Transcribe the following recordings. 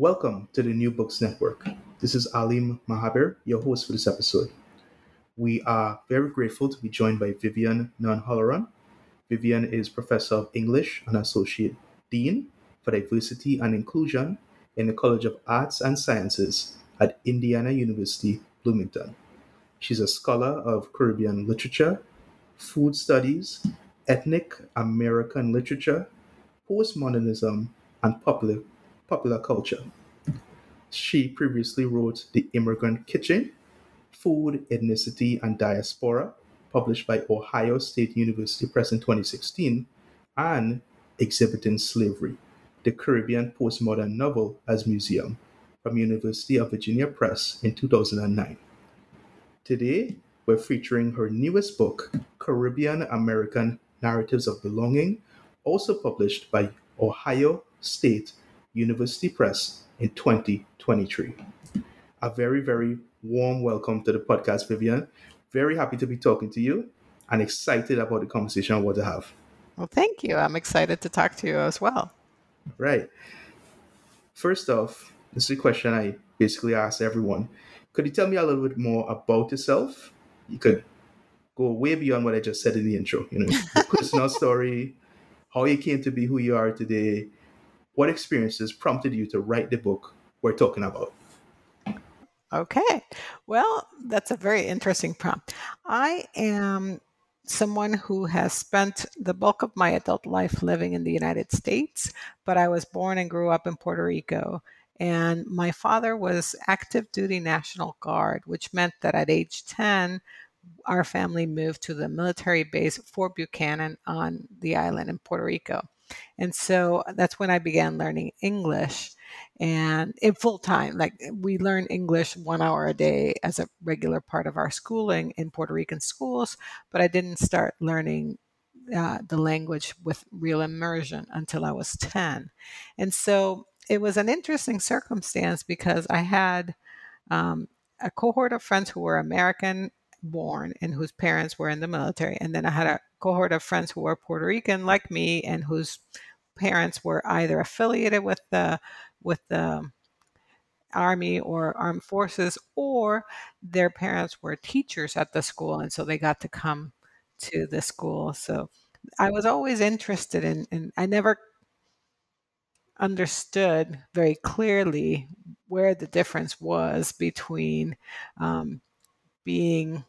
Welcome to the New Books Network. This is Alim Mahabir, your host for this episode. We are very grateful to be joined by Vivian Nun Vivian is Professor of English and Associate Dean for Diversity and Inclusion in the College of Arts and Sciences at Indiana University, Bloomington. She's a scholar of Caribbean literature, food studies, ethnic American literature, postmodernism, and popular popular culture. She previously wrote The Immigrant Kitchen, Food, Ethnicity, and Diaspora, published by Ohio State University Press in 2016, and Exhibiting Slavery, the Caribbean Postmodern Novel as Museum, from University of Virginia Press in 2009. Today, we're featuring her newest book, Caribbean American Narratives of Belonging, also published by Ohio State University Press in 2023. A very, very warm welcome to the podcast, Vivian. Very happy to be talking to you and excited about the conversation I want to have. Well, thank you. I'm excited to talk to you as well. Right. First off, this is a question I basically ask everyone. Could you tell me a little bit more about yourself? You could go way beyond what I just said in the intro. You know, personal story, how you came to be who you are today, what experiences prompted you to write the book we're talking about? Okay. Well, that's a very interesting prompt. I am someone who has spent the bulk of my adult life living in the United States, but I was born and grew up in Puerto Rico. And my father was active duty National Guard, which meant that at age 10, our family moved to the military base Fort Buchanan on the island in Puerto Rico. And so that's when I began learning English and in full time. Like we learn English one hour a day as a regular part of our schooling in Puerto Rican schools, but I didn't start learning uh, the language with real immersion until I was 10. And so it was an interesting circumstance because I had um, a cohort of friends who were American born and whose parents were in the military. And then I had a cohort of friends who were Puerto Rican like me and whose parents were either affiliated with the with the army or armed forces or their parents were teachers at the school and so they got to come to the school so i was always interested in and i never understood very clearly where the difference was between um, being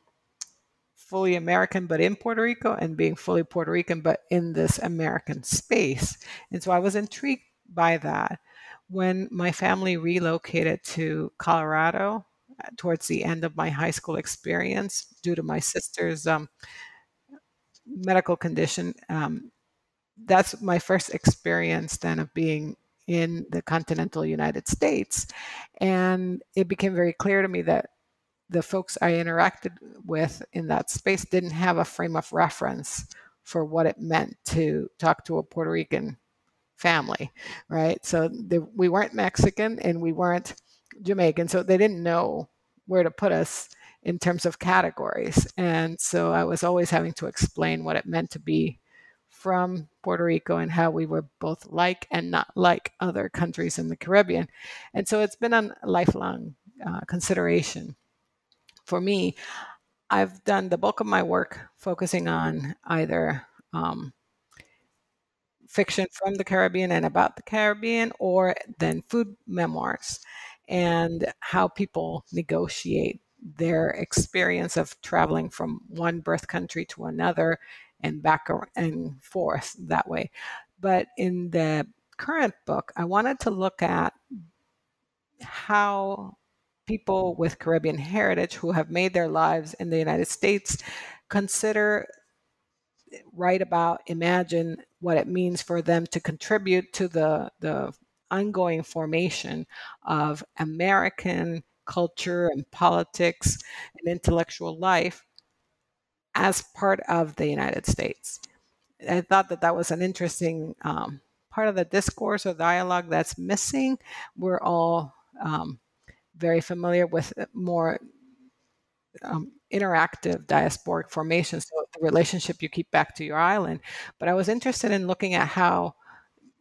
fully American but in Puerto Rico and being fully Puerto Rican but in this American space. And so I was intrigued by that. When my family relocated to Colorado uh, towards the end of my high school experience due to my sister's um, medical condition, um, that's my first experience then of being in the continental United States. And it became very clear to me that the folks I interacted with in that space didn't have a frame of reference for what it meant to talk to a Puerto Rican family, right? So they, we weren't Mexican and we weren't Jamaican, so they didn't know where to put us in terms of categories. And so I was always having to explain what it meant to be from Puerto Rico and how we were both like and not like other countries in the Caribbean. And so it's been a lifelong uh, consideration for me, I've done the bulk of my work focusing on either um, fiction from the Caribbean and about the Caribbean, or then food memoirs and how people negotiate their experience of traveling from one birth country to another and back and forth that way. But in the current book, I wanted to look at how people with Caribbean heritage who have made their lives in the United States consider, write about, imagine what it means for them to contribute to the, the ongoing formation of American culture and politics and intellectual life as part of the United States. I thought that that was an interesting um, part of the discourse or dialogue that's missing. We're all um, very familiar with more um, interactive diasporic formations, so the relationship you keep back to your island. But I was interested in looking at how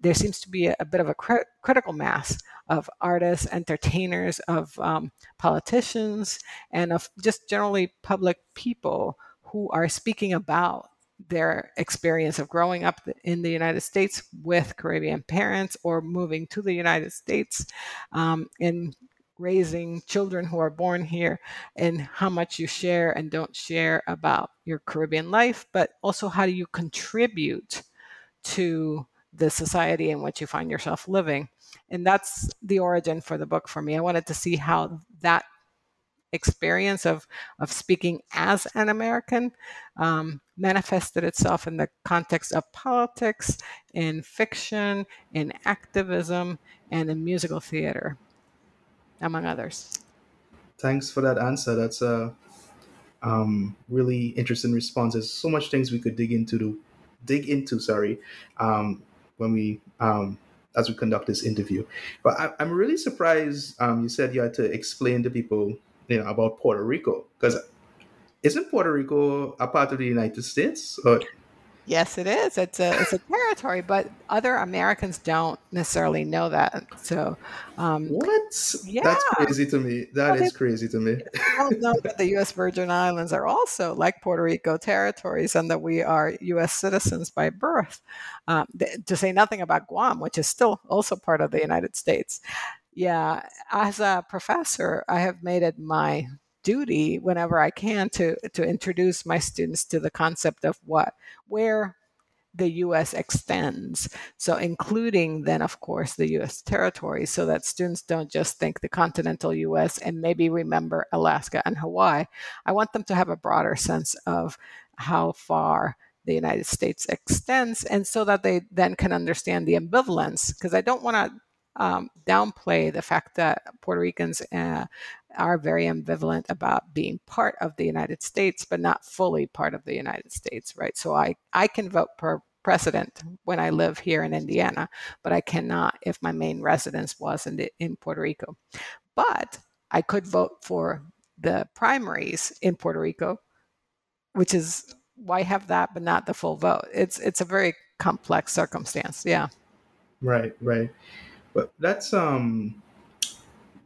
there seems to be a, a bit of a cr- critical mass of artists, entertainers, of um, politicians, and of just generally public people who are speaking about their experience of growing up in the United States with Caribbean parents or moving to the United States um, and raising children who are born here and how much you share and don't share about your Caribbean life, but also how do you contribute to the society in which you find yourself living. And that's the origin for the book for me. I wanted to see how that experience of of speaking as an American um, manifested itself in the context of politics, in fiction, in activism, and in musical theater, among others. Thanks for that answer. That's a um, really interesting response. There's so much things we could dig into to dig into. Sorry, um, when we um, as we conduct this interview. But I, am really surprised. Um, you said you had to explain to people you know about Puerto Rico because isn't Puerto Rico a part of the United States? Or Yes, it is. It's a it's a territory, but other Americans don't necessarily know that. So, um, what? Yeah. That's crazy to me. That well, is crazy to me. I don't know that the U.S. Virgin Islands are also like Puerto Rico territories, and that we are U.S. citizens by birth. Um, to say nothing about Guam, which is still also part of the United States. Yeah, as a professor, I have made it my duty whenever I can to to introduce my students to the concept of what where the US extends. So, including then, of course, the US territory, so that students don't just think the continental US and maybe remember Alaska and Hawaii. I want them to have a broader sense of how far the United States extends, and so that they then can understand the ambivalence, because I don't want to um, downplay the fact that Puerto Ricans uh, are very ambivalent about being part of the United States, but not fully part of the United States, right? So I, I can vote per president when I live here in Indiana, but I cannot if my main residence was in, the, in Puerto Rico. But I could vote for the primaries in Puerto Rico, which is why have that but not the full vote? It's it's a very complex circumstance. Yeah. Right, right. But that's um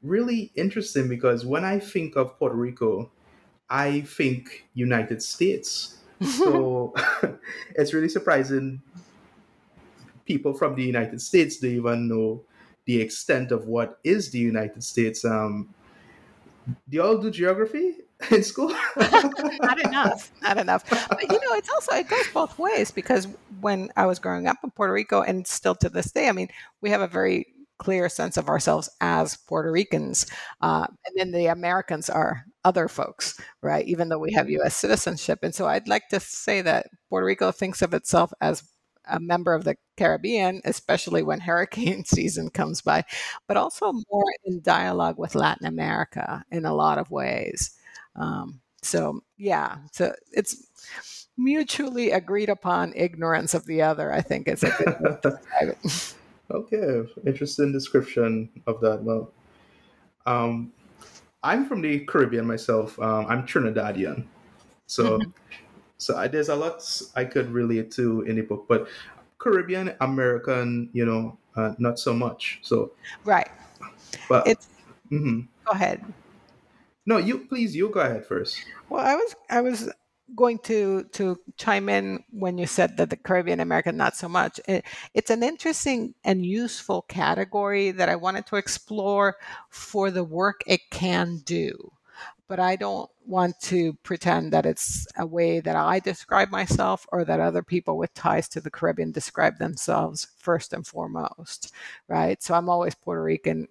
really interesting because when I think of Puerto Rico, I think United States. So it's really surprising people from the United States don't even know the extent of what is the United States. Um, do you all do geography in school? not enough, not enough. But you know, it's also it goes both ways because when I was growing up in Puerto Rico, and still to this day, I mean, we have a very clear sense of ourselves as Puerto Ricans. Uh, and then the Americans are other folks, right? Even though we have US citizenship. And so I'd like to say that Puerto Rico thinks of itself as a member of the Caribbean, especially when hurricane season comes by, but also more in dialogue with Latin America in a lot of ways. Um, so, yeah, so it's mutually agreed upon ignorance of the other, I think is a good way to describe it. Okay, interesting description of that. Well, um, I'm from the Caribbean myself. Um, I'm Trinidadian, so so I, there's a lot I could relate to in the book, but Caribbean American, you know, uh, not so much. So right, but it's mm-hmm. go ahead. No, you please. You go ahead first. Well, I was I was going to to chime in when you said that the Caribbean American not so much. It, it's an interesting and useful category that I wanted to explore for the work it can do. But I don't want to pretend that it's a way that I describe myself or that other people with ties to the Caribbean describe themselves first and foremost, right? So I'm always Puerto Rican.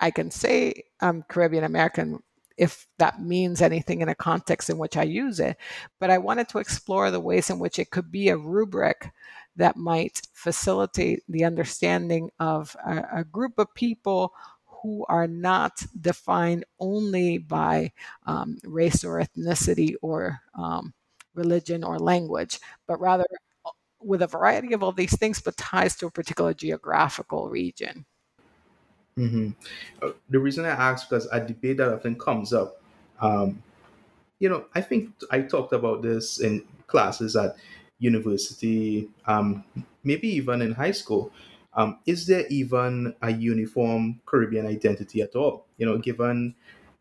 I can say I'm Caribbean American if that means anything in a context in which I use it. But I wanted to explore the ways in which it could be a rubric that might facilitate the understanding of a, a group of people who are not defined only by um, race or ethnicity or um, religion or language, but rather uh, with a variety of all these things, but ties to a particular geographical region. Mm-hmm. Uh, the reason I ask because a debate that often comes up, um, you know, I think I talked about this in classes at university, um, maybe even in high school. Um, is there even a uniform Caribbean identity at all? You know, given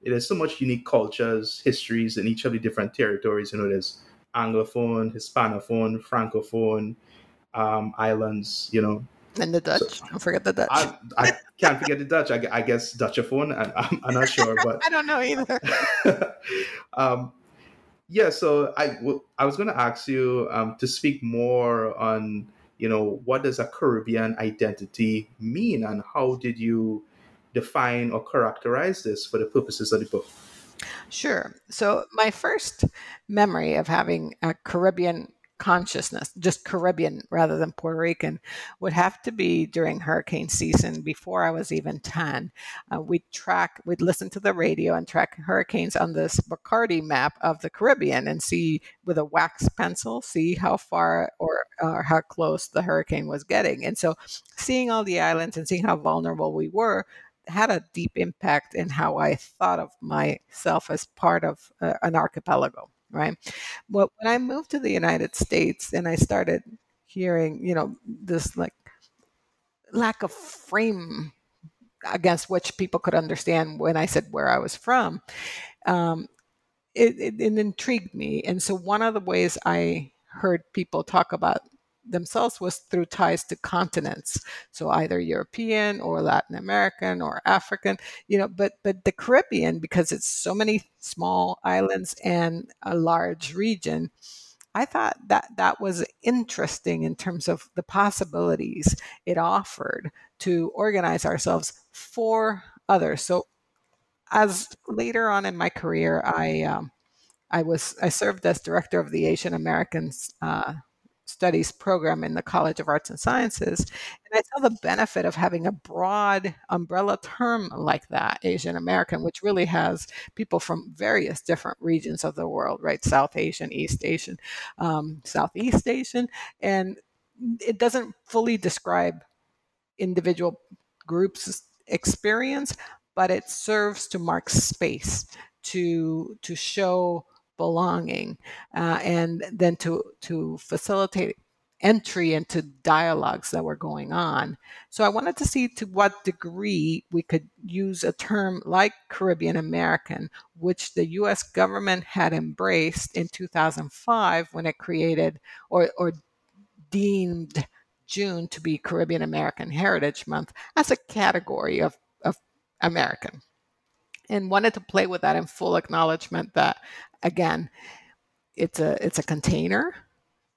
there's so much unique cultures, histories in each of the different territories. You know, there's Anglophone, Hispanophone, Francophone um, islands. You know, and the Dutch. So, Don't forget the Dutch. I, I can't forget the Dutch. I, I guess Dutchophone. I, I'm, I'm not sure, but I don't know either. um, yeah. So I, w- I was going to ask you um, to speak more on, you know, what does a Caribbean identity mean, and how did you define or characterize this for the purposes of the book? Sure. So my first memory of having a Caribbean consciousness, just Caribbean rather than Puerto Rican, would have to be during hurricane season before I was even 10. Uh, we'd track, we'd listen to the radio and track hurricanes on this Bacardi map of the Caribbean and see with a wax pencil, see how far or, or how close the hurricane was getting. And so seeing all the islands and seeing how vulnerable we were had a deep impact in how I thought of myself as part of uh, an archipelago right? But when I moved to the United States and I started hearing, you know, this like lack of frame against which people could understand when I said where I was from, um, it, it, it intrigued me. And so one of the ways I heard people talk about themselves was through ties to continents. So either european or latin american or african you know but but the caribbean because it's so many small islands and a large region i thought that that was interesting in terms of the possibilities it offered to organize ourselves for others. So as later on in my career i um, I was I served as director of the Asian Americans uh, studies program in the College of Arts and Sciences. And I saw the benefit of having a broad umbrella term like that, Asian American, which really has people from various different regions of the world, right? South Asian, East Asian, um, Southeast Asian. And it doesn't fully describe individual groups' experience, but it serves to mark space to to show belonging, uh, and then to to facilitate entry into dialogues that were going on. So I wanted to see to what degree we could use a term like Caribbean American, which the US government had embraced in 2005 when it created or, or deemed June to be Caribbean American Heritage Month as a category of, of American. And wanted to play with that in full acknowledgement that again, it's a it's a container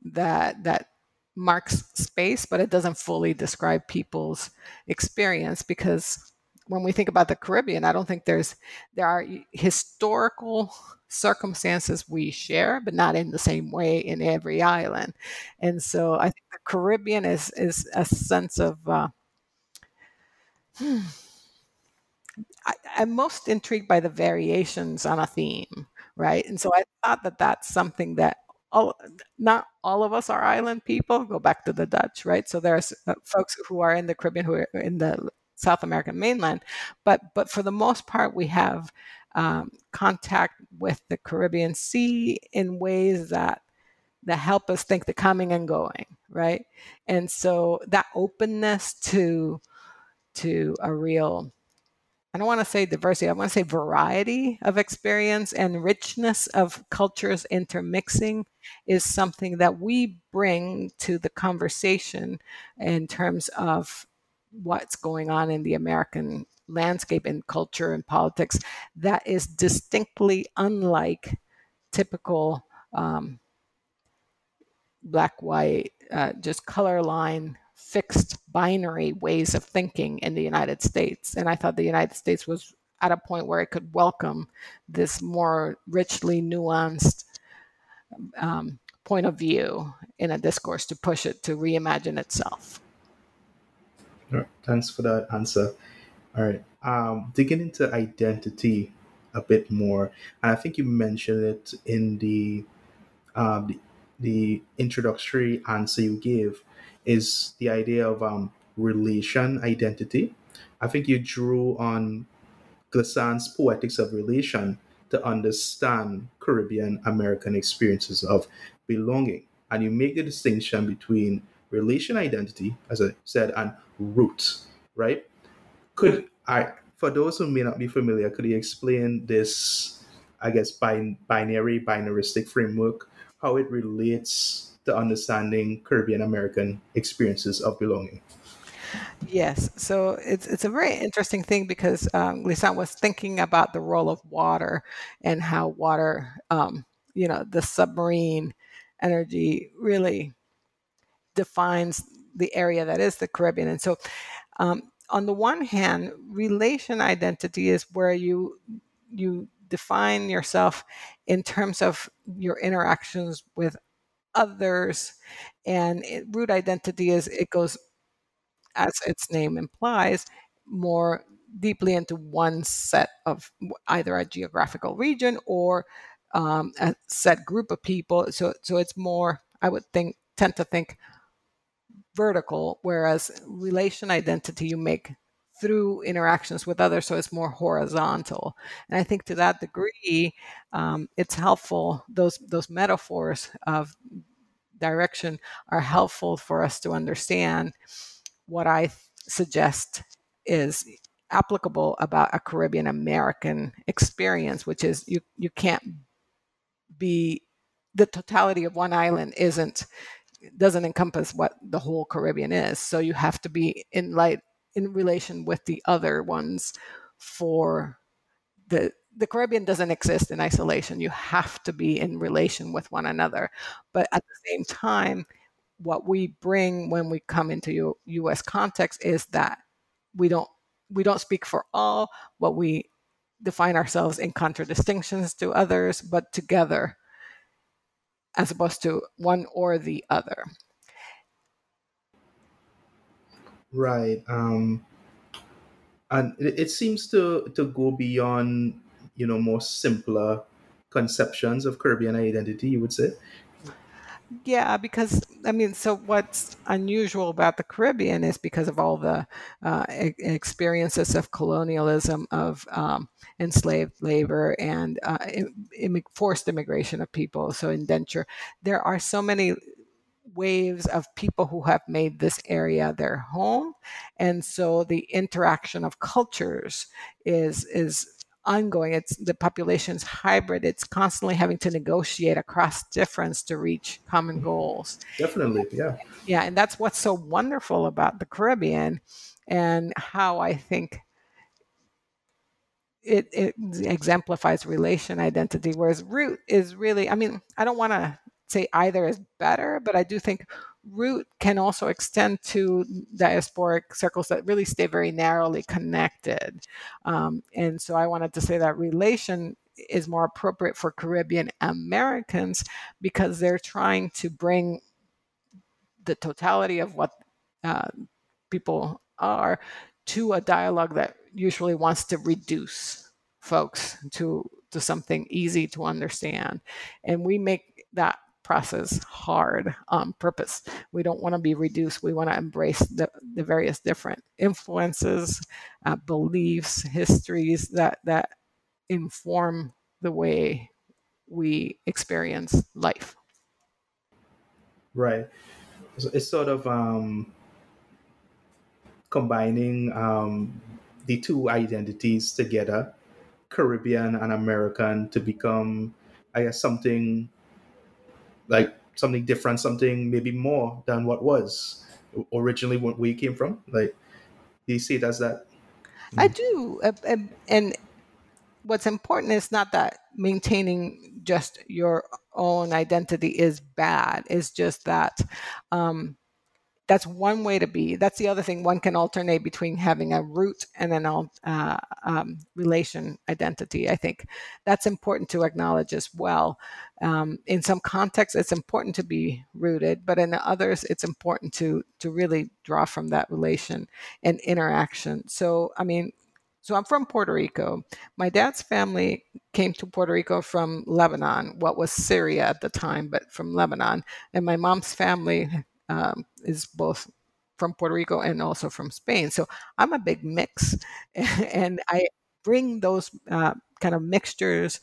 that that marks space, but it doesn't fully describe people's experience because when we think about the Caribbean, I don't think there's there are historical circumstances we share, but not in the same way in every island. And so I think the Caribbean is is a sense of uh, hmm, I, I'm most intrigued by the variations on a theme right? And so I thought that that's something that all, not all of us are island people. Go back to the Dutch, right? So there's uh, folks who are in the Caribbean who are in the South American mainland, but but for the most part, we have um, contact with the Caribbean Sea in ways that that help us think the coming and going, right? And so that openness to to a real I don't want to say diversity, I want to say variety of experience and richness of cultures intermixing is something that we bring to the conversation in terms of what's going on in the American landscape and culture and politics that is distinctly unlike typical um, black, white, uh, just color line fixed binary ways of thinking in the United States. And I thought the United States was at a point where it could welcome this more richly nuanced um, point of view in a discourse to push it to reimagine itself. Thanks for that answer. All right. Um, digging into identity a bit more, and I think you mentioned it in the, um, the, the introductory answer you gave is the idea of um, relation identity. I think you drew on Glissant's Poetics of Relation to understand Caribbean American experiences of belonging. And you make the distinction between relation identity, as I said, and root, right? Could I, for those who may not be familiar, could you explain this, I guess, bin- binary, binaristic framework, how it relates to understanding Caribbean American experiences of belonging. Yes, so it's it's a very interesting thing because um, Glissant was thinking about the role of water and how water, um, you know, the submarine energy really defines the area that is the Caribbean. And so, um, on the one hand, relation identity is where you you define yourself in terms of your interactions with others. And it, root identity is it goes, as its name implies, more deeply into one set of either a geographical region or um, a set group of people. So, so it's more, I would think, tend to think vertical, whereas relation identity you make through interactions with others, so it's more horizontal. And I think to that degree, um, it's helpful. Those those metaphors of direction are helpful for us to understand what I suggest is applicable about a Caribbean American experience, which is you you can't be the totality of one island isn't doesn't encompass what the whole Caribbean is. So you have to be in light in relation with the other ones for the the Caribbean doesn't exist in isolation. You have to be in relation with one another. But at the same time, what we bring when we come into U- U.S. context is that we don't we don't speak for all. but we define ourselves in contradistinctions to others, but together, as opposed to one or the other. Right. Um, and it, seems to to go beyond you know more simpler conceptions of Caribbean identity. You would say. Yeah, because I mean, so what's unusual about the Caribbean is because of all the uh, experiences of colonialism, of um, enslaved labor, and uh, Im- forced immigration of people. So indenture. There are so many waves of people who have made this area their home. And so the interaction of cultures is is ongoing. It's the population's hybrid. It's constantly having to negotiate across difference to reach common mm-hmm. goals. Definitely yeah. Yeah and that's what's so wonderful about the caribbean and how i think it, it exemplifies relation identity whereas root is really i mean i don't want to say either is better, but I do think root can also extend to diasporic circles that really stay very narrowly connected. Um, and so I wanted to say that relation is more appropriate for Caribbean Americans because they're trying to bring the totality of what uh, people are to a dialogue that usually wants to reduce folks to to something easy to understand and we make that process hard on purpose. We don't want to be reduced. We want to embrace the, the various different influences, uh, beliefs, histories that that inform the way we experience life. Right. So it's sort of um, combining um, the two identities together, Caribbean and American, to become, I guess, something like something different, something maybe more than what was originally when we came from? Like, do you see it as that? I do. And what's important is not that maintaining just your own identity is bad. It's just that um, that's one way to be. That's the other thing. One can alternate between having a root and an uh, um, relation identity. I think that's important to acknowledge as well. Um, in some contexts, it's important to be rooted, but in others, it's important to to really draw from that relation and interaction. So, I mean, so I'm from Puerto Rico. My dad's family came to Puerto Rico from Lebanon, what was Syria at the time, but from Lebanon. And my mom's family um, is both from Puerto Rico and also from Spain. So I'm a big mix, and I bring those uh, kind of mixtures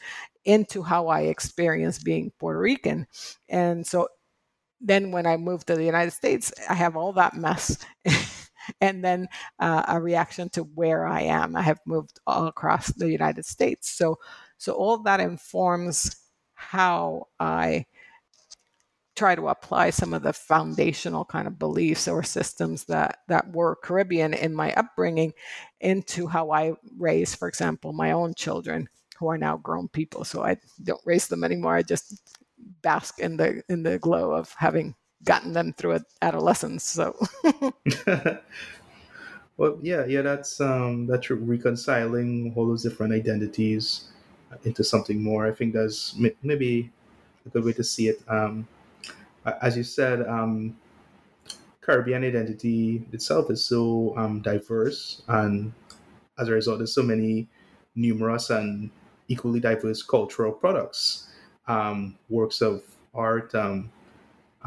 into how I experience being Puerto Rican. And so then when I moved to the United States, I have all that mess. and then uh, a reaction to where I am. I have moved all across the United States. So, so all that informs how I try to apply some of the foundational kind of beliefs or systems that that were Caribbean in my upbringing into how I raise, for example, my own children who are now grown people. So I don't raise them anymore. I just bask in the in the glow of having gotten them through adolescence. So Well, yeah, yeah, that's um that's reconciling all those different identities into something more. I think that's maybe a good way to see it. Um, as you said, um, Caribbean identity itself is so um, diverse, and as a result, there's so many numerous and equally diverse cultural products, um, works of art. Um,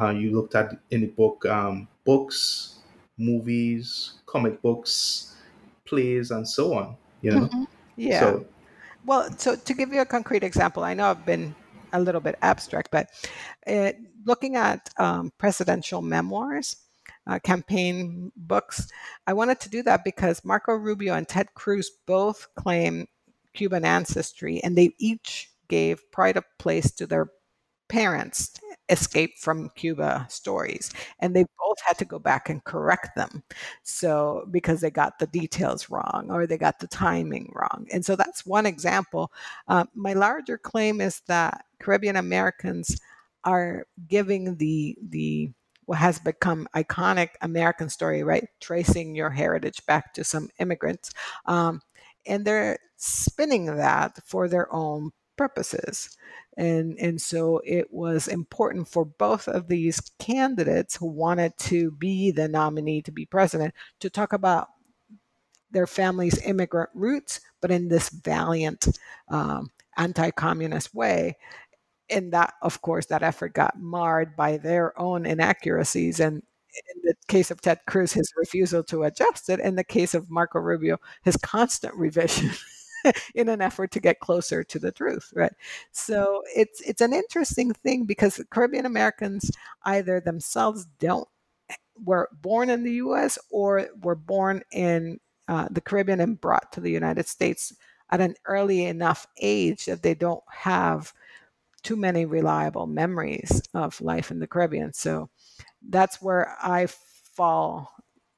uh, you looked at in the book um, books, movies, comic books, plays, and so on. You know, mm-hmm. yeah. So, well, so to give you a concrete example, I know I've been a little bit abstract, but it, looking at um, presidential memoirs, uh, campaign books, I wanted to do that because Marco Rubio and Ted Cruz both claim Cuban ancestry, and they each gave pride of place to their parents escape from Cuba stories. And they both had to go back and correct them. So, because they got the details wrong or they got the timing wrong. And so that's one example. Uh, my larger claim is that Caribbean Americans are giving the, the, what has become iconic American story, right? Tracing your heritage back to some immigrants. Um, and they're spinning that for their own purposes. And, and so it was important for both of these candidates who wanted to be the nominee to be president to talk about their family's immigrant roots, but in this valiant um, anti communist way. And that, of course, that effort got marred by their own inaccuracies and in the case of Ted Cruz, his refusal to adjust it. In the case of Marco Rubio, his constant revision. in an effort to get closer to the truth, right? So it's it's an interesting thing because Caribbean Americans either themselves don't were born in the U.S. or were born in uh, the Caribbean and brought to the United States at an early enough age that they don't have too many reliable memories of life in the Caribbean. So that's where I fall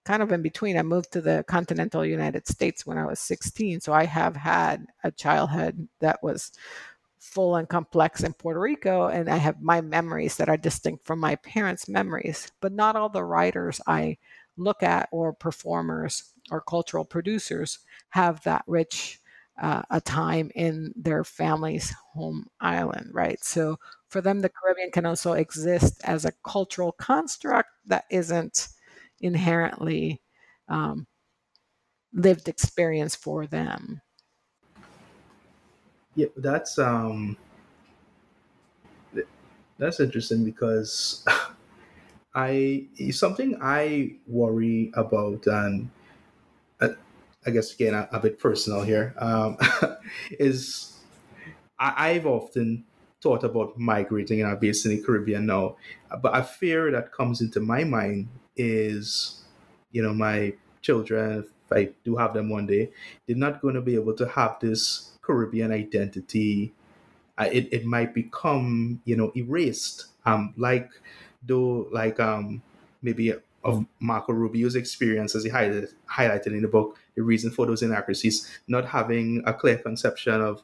kind of in between. I moved to the continental United States when I was 16. So I have had a childhood that was full and complex in Puerto Rico. And I have my memories that are distinct from my parents' memories. But not all the writers I look at or performers or cultural producers have that rich uh, a time in their family's home island, right? So for them, the Caribbean can also exist as a cultural construct that isn't inherently um, lived experience for them. Yeah, that's um, that's interesting because I something I worry about, and uh, I guess again a, a bit personal here um, is I, I've often thought about migrating and I'm based in the Caribbean now, but a fear that comes into my mind is, you know, my children, if I do have them one day, they're not going to be able to have this Caribbean identity. It, it might become, you know, erased. Um, like though, like um, maybe of Marco Rubio's experience, as he highlighted, highlighted in the book, the reason for those inaccuracies, not having a clear conception of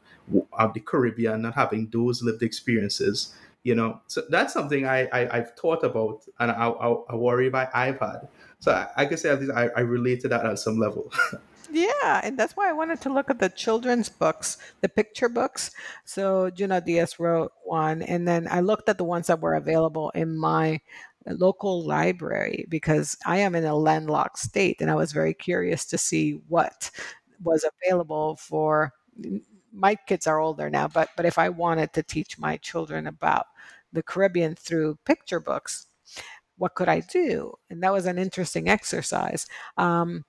of the Caribbean, not having those lived experiences. You know, so that's something I, I have thought about and I, I, I worry about I've had. So I, I can say at least I, I relate to that at some level. Yeah, and that's why I wanted to look at the children's books, the picture books. So Junot Diaz wrote one, and then I looked at the ones that were available in my local library because I am in a landlocked state, and I was very curious to see what was available for. My kids are older now, but but if I wanted to teach my children about the Caribbean through picture books, what could I do? And that was an interesting exercise. Um,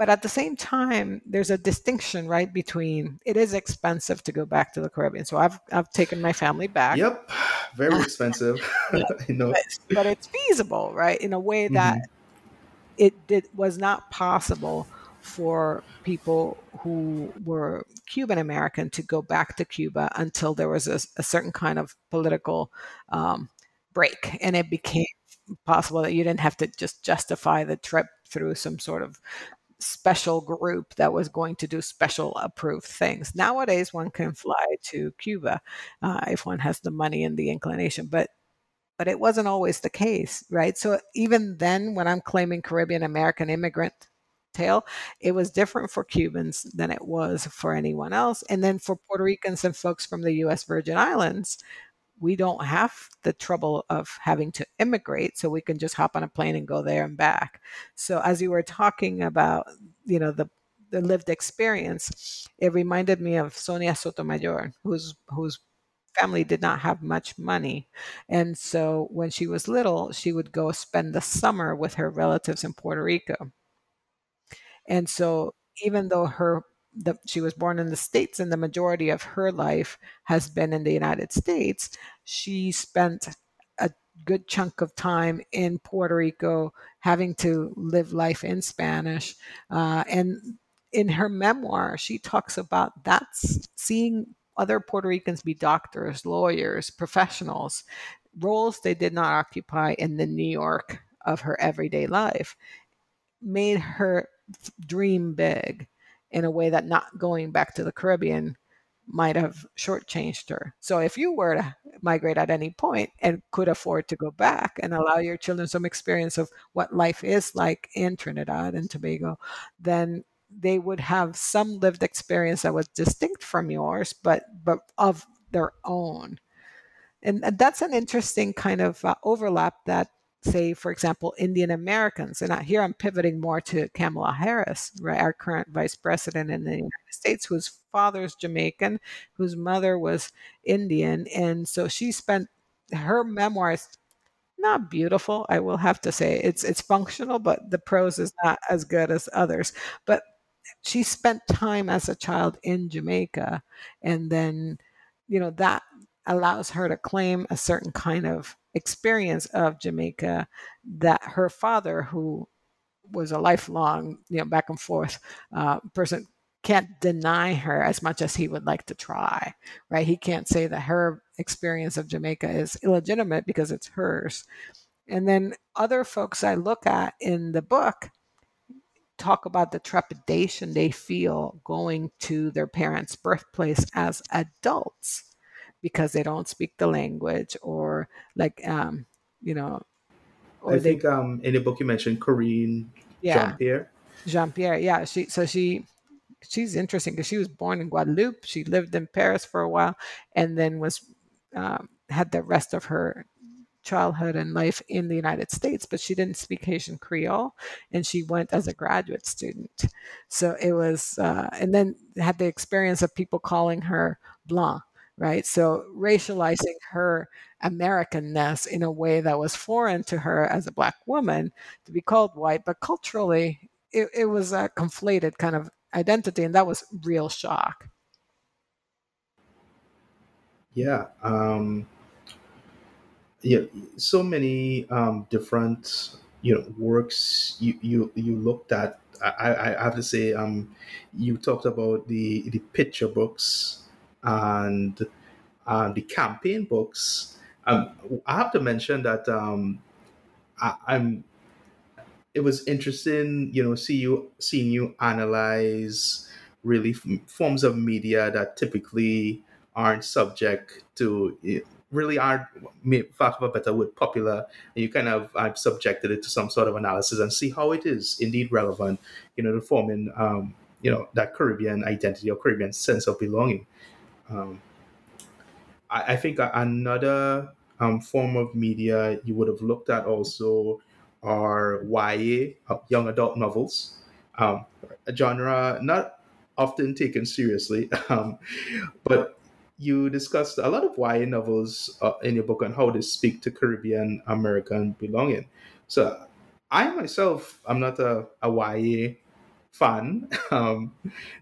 but at the same time, there's a distinction, right, between it is expensive to go back to the Caribbean. So I've I've taken my family back. Yep, very expensive. I know, but, but, it's feasible, right, in a way that mm-hmm. it did was not possible for people who were Cuban American to go back to Cuba until there was a, a certain kind of political um, break, and it became possible that you didn't have to just justify the trip through some sort of special group that was going to do special approved things. Nowadays, one can fly to Cuba uh, if one has the money and the inclination, but but it wasn't always the case, right? So even then, when I'm claiming Caribbean American immigrant tale, it was different for Cubans than it was for anyone else, and then for Puerto Ricans and folks from the U.S. Virgin Islands we don't have the trouble of having to immigrate so we can just hop on a plane and go there and back so as you were talking about you know the the lived experience it reminded me of sonia sotomayor whose whose family did not have much money and so when she was little she would go spend the summer with her relatives in puerto rico and so even though her the, she was born in the States and the majority of her life has been in the United States, she spent a good chunk of time in Puerto Rico having to live life in Spanish. Uh, and in her memoir, she talks about that seeing other Puerto Ricans be doctors, lawyers, professionals, roles they did not occupy in the New York of her everyday life, made her dream big in a way that not going back to the Caribbean might have shortchanged her. So if you were to migrate at any point and could afford to go back and allow your children some experience of what life is like in Trinidad and Tobago, then they would have some lived experience that was distinct from yours, but but of their own. And that's an interesting kind of uh, overlap that say, for example, Indian Americans, and here I'm pivoting more to Kamala Harris, right, our current vice president in the United States, whose father's Jamaican, whose mother was Indian, and so she spent her memoirs not beautiful i will have to say it's it's functional but the prose is not as good as others but she spent time as a child in jamaica and then you know that allows her to claim a certain kind of experience of Jamaica that her father, who was a lifelong, you know, back and forth uh, person, can't deny her as much as he would like to try, right? He can't say that her experience of Jamaica is illegitimate because it's hers. And then other folks I look at in the book talk about the trepidation they feel going to their parents' birthplace as adults because they don't speak the language or like um you know or I they, think um in the book you mentioned Karine yeah, Jean Pierre. Jean Pierre, yeah. She so she she's interesting because she was born in Guadeloupe. She lived in Paris for a while, and then was um, had the rest of her childhood and life in the United States. But she didn't speak Haitian Creole, and she went as a graduate student. So it was, uh, and then had the experience of people calling her Blanc right? So racializing her Americanness in a way that was foreign to her as a black woman to be called white, but culturally it, it was a conflated kind of identity, and that was real shock. Yeah. Um, yeah, so many um, different you know works you you you looked at I, I have to say um you talked about the the picture books and uh, the campaign books um, I have to mention that um, I, I'm it was interesting you know see you seeing you analyze really forms of media that typically aren't subject to really aren't, lack of a better word, popular. And you kind of I've subjected it to some sort of analysis and see how it is indeed relevant, you know, to forming, um, you know, that Caribbean identity or Caribbean sense of belonging. Um, I, I, think another um, form of media you would have looked at also are YA, uh, young adult novels, um, a genre not often taken seriously, um, but you discussed a lot of YA novels uh, in your book on how they speak to Caribbean American belonging. So I myself, I'm not a, a YA fan, um,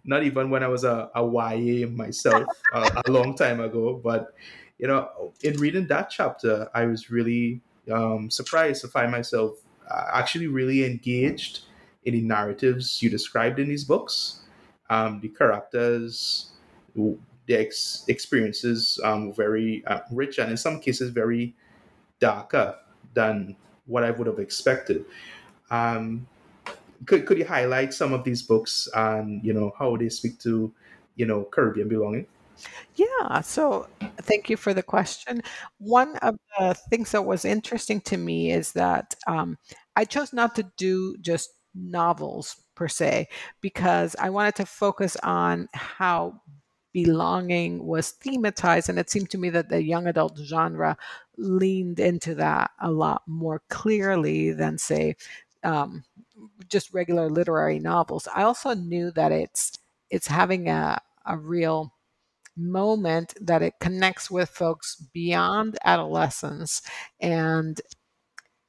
not even when I was a, a YA myself uh, a long time ago. But, you know, in reading that chapter, I was really um, surprised to find myself uh, actually really engaged in the narratives you described in these books. Um, the characters, The ex- experiences um, very uh, rich and in some cases very darker than what I would have expected. Um, could could you highlight some of these books and you know how they speak to you know Caribbean belonging? Yeah, so thank you for the question. One of the things that was interesting to me is that um, I chose not to do just novels per se because I wanted to focus on how belonging was thematized. And it seemed to me that the young adult genre leaned into that a lot more clearly than, say, um, just regular literary novels. I also knew that it's it's having a, a real moment that it connects with folks beyond adolescence and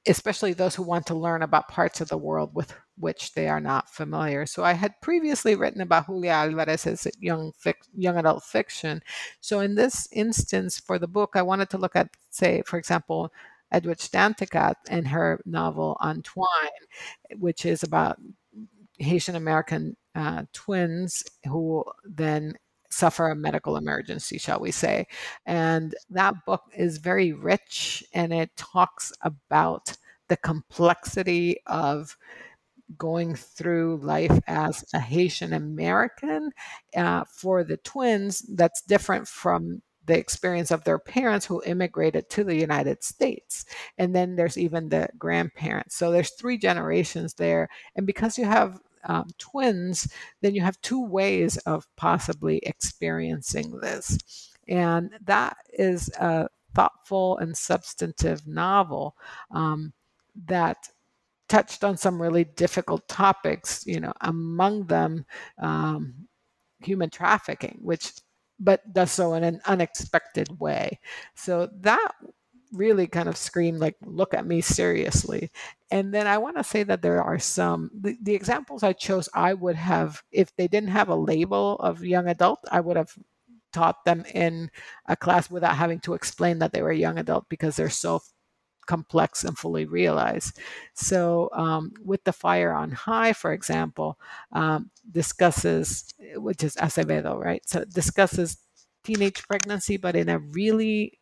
especially those who want to learn about parts of the world with which they are not familiar. So I had previously written about Julia Alvarez's young fic- young adult fiction. So in this instance, for the book, I wanted to look at, say, for example, Edwidge Danticat and her novel Untwine, which is about Haitian American uh, twins who then suffer a medical emergency, shall we say. And that book is very rich and it talks about the complexity of going through life as a Haitian American. Uh, for the twins, that's different from the experience of their parents who immigrated to the United States. And then there's even the grandparents. So there's three generations there. And because you have um, twins, then you have two ways of possibly experiencing this. And that is a thoughtful and substantive novel um, that touched on some really difficult topics, you know, among them um, human trafficking, which but does so in an unexpected way. So that really kind of screamed like look at me seriously and then i want to say that there are some the, the, examples i chose i would have if they didn't have a label of young adult i would have taught them in a class without having to explain that they were young adult because they're so complex and fully realized. So, um, with the fire on high, for example, um, discusses, which is Acevedo, right? So, discusses teenage pregnancy, but in a really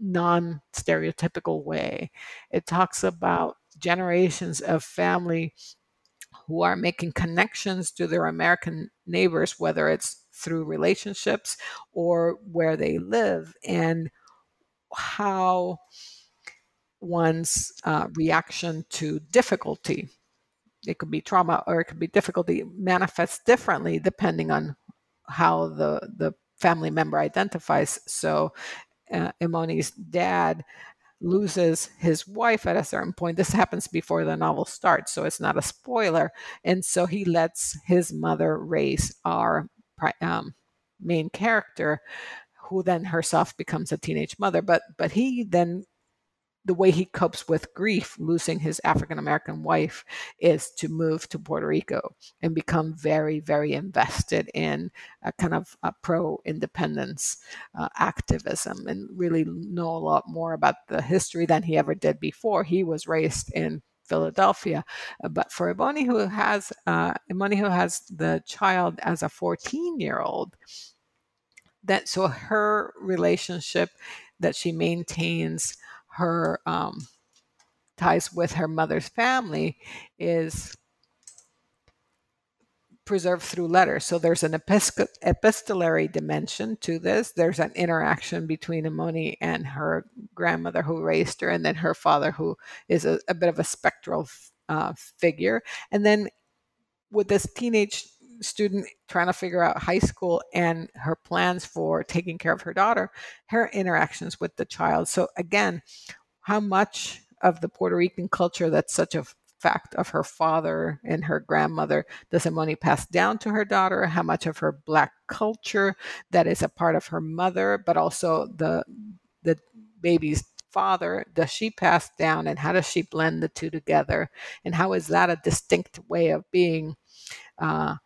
non stereotypical way. It talks about generations of family who are making connections to their American neighbors, whether it's through relationships or where they live, and how one's uh, reaction to difficulty. It could be trauma or it could be difficulty manifests differently depending on how the the family member identifies. So, uh, Emoni's dad loses his wife at a certain point. This happens before the novel starts, so it's not a spoiler. And so he lets his mother raise our um, main character, who then herself becomes a teenage mother. But but he then the way he copes with grief, losing his African American wife, is to move to Puerto Rico and become very, very invested in a kind of pro independence uh, activism and really know a lot more about the history than he ever did before. He was raised in Philadelphia. Uh, but for Emoni, who has uh, Emoni, who has the child as a 14 year old, that so her relationship that she maintains her um, ties with her mother's family is preserved through letters. So there's an epistolary dimension to this. There's an interaction between Emoni and her grandmother who raised her, and then her father, who is a, a bit of a spectral uh, figure. And then with this teenage student trying to figure out high school and her plans for taking care of her daughter, her interactions with the child. So again, how much of the Puerto Rican culture that's such a fact of her father and her grandmother does Emoni pass down to her daughter? How much of her black culture that is a part of her mother, but also the the baby's father does she pass down and how does she blend the two together and how is that a distinct way of being uh,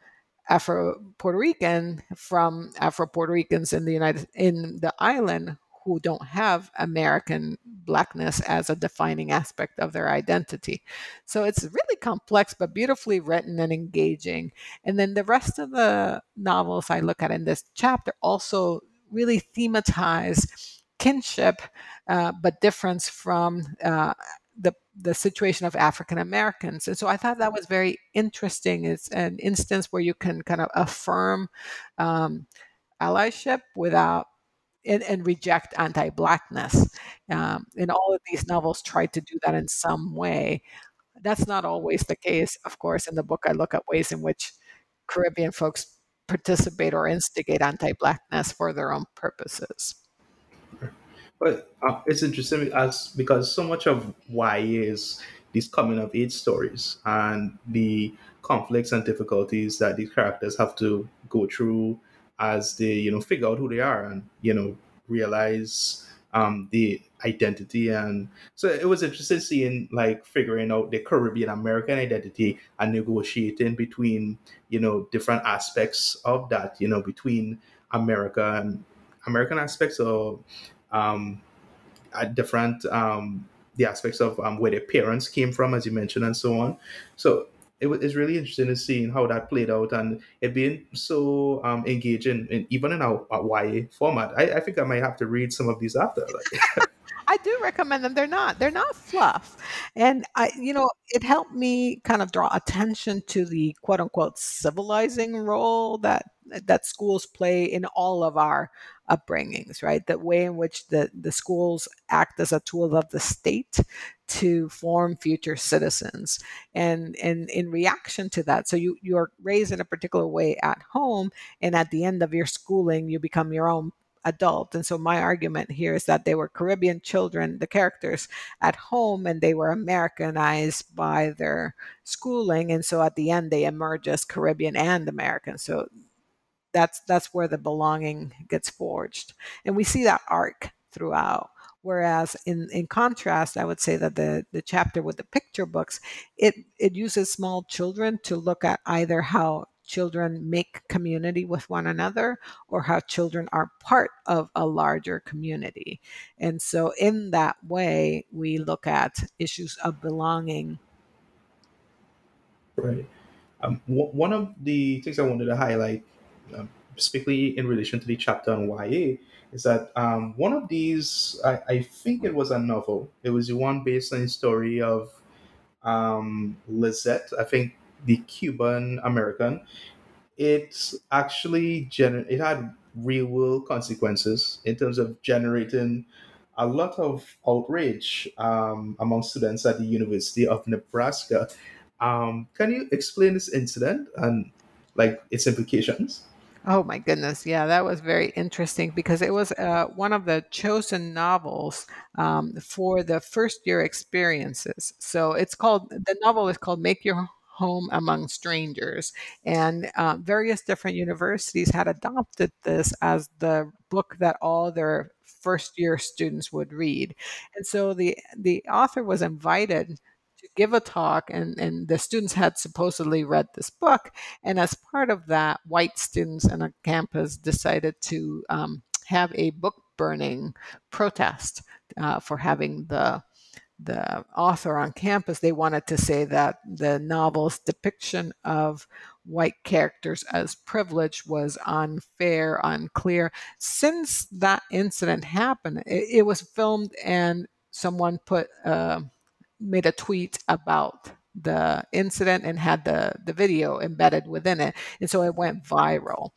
Afro Puerto Rican from Afro Puerto Ricans in the United in the island who don't have American blackness as a defining aspect of their identity. So it's really complex but beautifully written and engaging. And then the rest of the novels I look at in this chapter also really thematize kinship, uh, but difference from uh, the the situation of African Americans. And so I thought that was very interesting. It's an instance where you can kind of affirm um, allyship without and, and reject anti-blackness. Um, and all of these novels try to do that in some way. That's not always the case, of course. In the book, I look at ways in which Caribbean folks participate or instigate anti-blackness for their own purposes. But uh, it's interesting as because so much of why is these coming of age stories and the conflicts and difficulties that these characters have to go through as they you know figure out who they are and you know realize um, the identity. And so it was interesting seeing like figuring out the caribbean american identity and negotiating between you know different aspects of that you know between america and american aspects of um, at different um, the aspects of um, where their parents came from, as you mentioned, and so on. So it was really interesting to see how that played out and it being so um, engaging, in, even in our, our YA format. I, I, think I might have to read some of these after. Like. I do recommend them. They're not. They're not fluff, and I, you know, it helped me kind of draw attention to the quote unquote civilizing role that that schools play in all of our upbringings, right? The way in which the, the schools act as a tool of the state to form future citizens. And, and in reaction to that, so you, you're raised in a particular way at home, and at the end of your schooling, you become your own adult. And so my argument here is that they were Caribbean children, the characters at home, and they were Americanized by their schooling. And so at the end, they emerge as Caribbean and American. So that's that's where the belonging gets forged. And we see that arc throughout. Whereas in in contrast i would say that the the chapter with the picture books it it uses small children to look at either how children make community with one another or how children are part of a larger community. And so in that way we look at issues of belonging. Right. Um, w- one of the things i wanted to highlight um, specifically in relation to the chapter on YA, is that um, one of these, I, I, think it was a novel. It was the one based on the story of um, Lizet, I think the Cuban American. It actually gener- it had real world consequences in terms of generating a lot of outrage um, among students at the University of Nebraska. Um, can you explain this incident and like its implications? Oh my goodness. Yeah, that was very interesting because it was uh, one of the chosen novels um, for the first year experiences. So it's called, the novel is called Make Your Home Among Strangers. And uh, various different universities had adopted this as the book that all their first year students would read. And so the, the author was invited give a talk, and, and the students had supposedly read this book. And as part of that, white students on a campus decided to um, have a book burning protest uh, for having the the author on campus, they wanted to say that the novel's depiction of white characters as privileged was unfair, unclear. Since that incident happened, it, it was filmed and someone put uh, made a tweet about the incident and had the the video embedded within it, and so it went viral.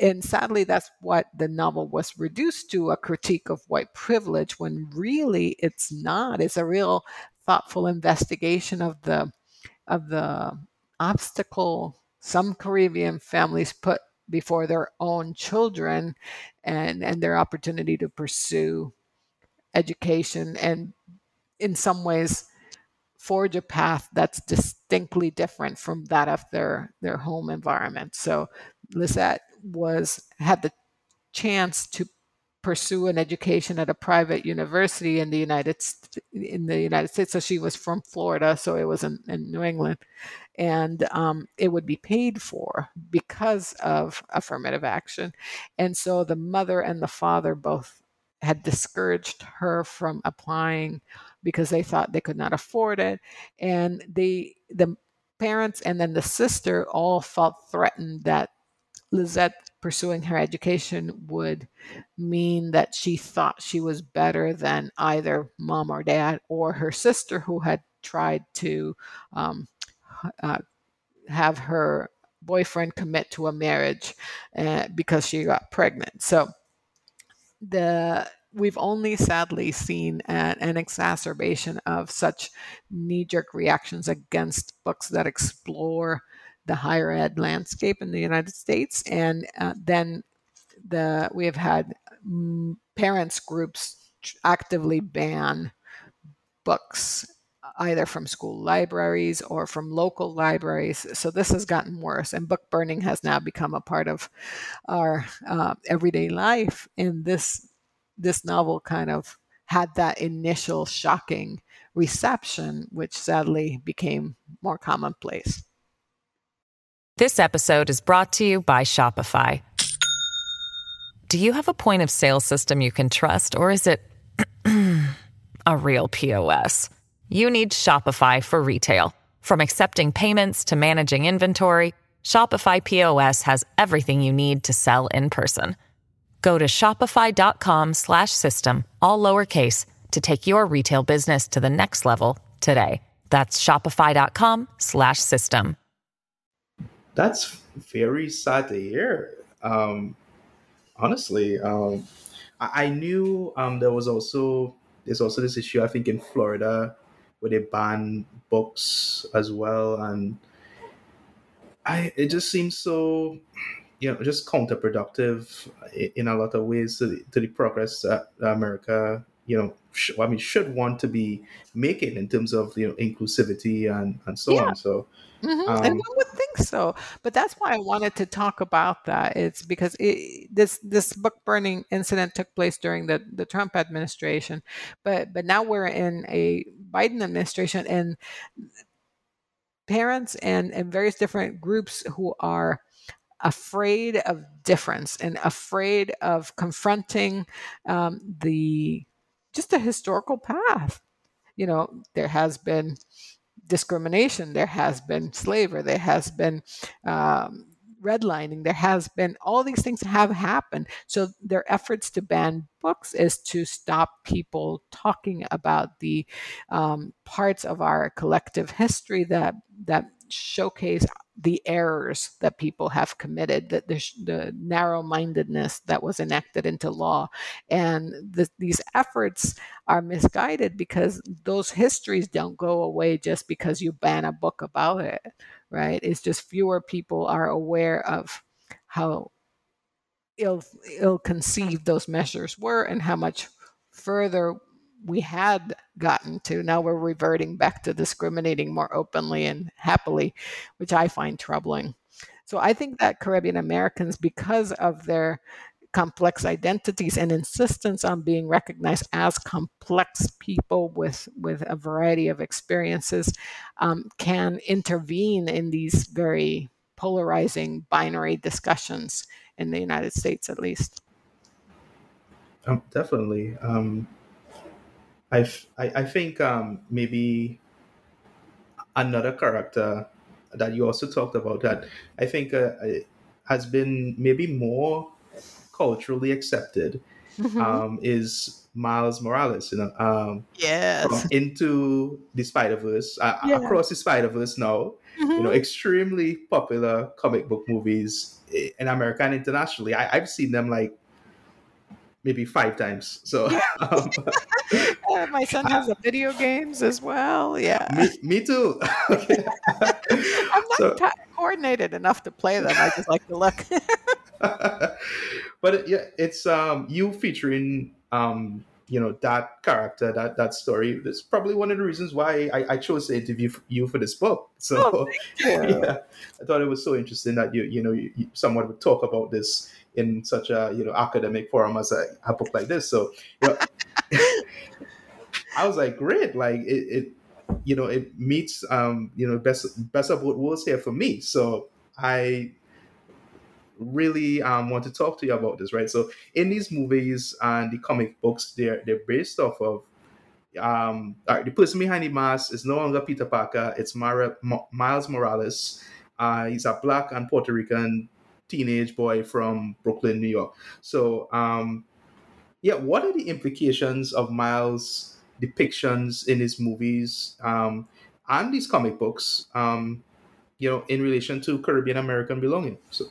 And sadly that's what the novel was reduced to a critique of white privilege when really it's not. It's a real thoughtful investigation of the of the obstacle some caribbean families put before their own children and and their opportunity to pursue education and in some ways forge a path that's distinctly different from that of their their home environment so Lizet was had the chance to pursue an education at a private university in the United in the United States. So she was from Florida, so it was in, in New England, and um, it would be paid for because of affirmative action. And so the mother and the father both had discouraged her from applying because they thought they could not afford it, and they the parents and then the sister all felt threatened that Lizet pursuing her education would mean that she thought she was better than either mom or dad or her sister who had tried to um, uh, have her boyfriend commit to a marriage uh, because she got pregnant. So the we've only sadly seen an, an exacerbation of such knee-jerk reactions against books that explore the higher ed landscape in the United States, and uh, then the we have had parents groups actively ban books either from school libraries or from local libraries. So this has gotten worse, and book burning has now become a part of our uh, everyday life. And this this novel kind of had that initial shocking reception, which sadly became more commonplace. This episode is brought to you by Shopify. Do you have a point of sale system you can trust, or is it a real POS? You need Shopify for retail. From accepting payments to managing inventory, Shopify POS has everything you need to sell in person. Go to shopify.com/system all lowercase to take your retail business to the next level today. That's shopify.com/system that's very sad to hear. Um, honestly, um, I, I knew um, there was also there's also this issue I think in Florida where they ban books as well, and I it just seems so you know just counterproductive in a lot of ways to the, to the progress that America you know sh- I mean should want to be making in terms of you know inclusivity and and so yeah. on. So Mm-hmm. Um, and one would think so, but that's why I wanted to talk about that. It's because it, this this book burning incident took place during the the Trump administration, but but now we're in a Biden administration, and parents and and various different groups who are afraid of difference and afraid of confronting um, the just a historical path. You know, there has been discrimination, there has been slavery, there has been um, redlining, there has been all these things have happened. So their efforts to ban books is to stop people talking about the um, parts of our collective history that that showcase the errors that people have committed, that the, the narrow-mindedness that was enacted into law, and the, these efforts are misguided because those histories don't go away just because you ban a book about it, right? It's just fewer people are aware of how ill ill-conceived those measures were and how much further we had gotten to. Now we're reverting back to discriminating more openly and happily, which I find troubling. So I think that Caribbean Americans, because of their complex identities and insistence on being recognized as complex people with, with a variety of experiences, um, can intervene in these very polarizing binary discussions in the United States, at least. Um, definitely. Um, I, I think um, maybe another character that you also talked about that I think uh, has been maybe more culturally accepted mm-hmm. um, is Miles Morales. You know, um, yes, into the Spider Verse, uh, yeah. across the Spider Verse now. Mm-hmm. You know, mm-hmm. extremely popular comic book movies in America and internationally. I, I've seen them like maybe five times. So yeah. um, uh, my son has the video games as well. Yeah, me, me too. I'm not so, t- coordinated enough to play them. I just like to look. But it, yeah, it's um, you featuring um, you know that character, that that story. That's probably one of the reasons why I, I chose to interview you for this book. So oh, yeah, I thought it was so interesting that you you know you, you, someone would talk about this in such a you know academic forum as a, a book like this. So you know, I was like, great, like it, it, you know, it meets um, you know best best of what was here for me. So I really um, want to talk to you about this, right? So in these movies and the comic books, they're they're based off of um, the person behind the mask is no longer Peter Parker. It's Mara, Miles Morales. Uh, he's a black and Puerto Rican teenage boy from Brooklyn, New York. So, um, yeah, what are the implications of Miles' depictions in his movies um, and these comic books? Um, you know, in relation to Caribbean American belonging. So.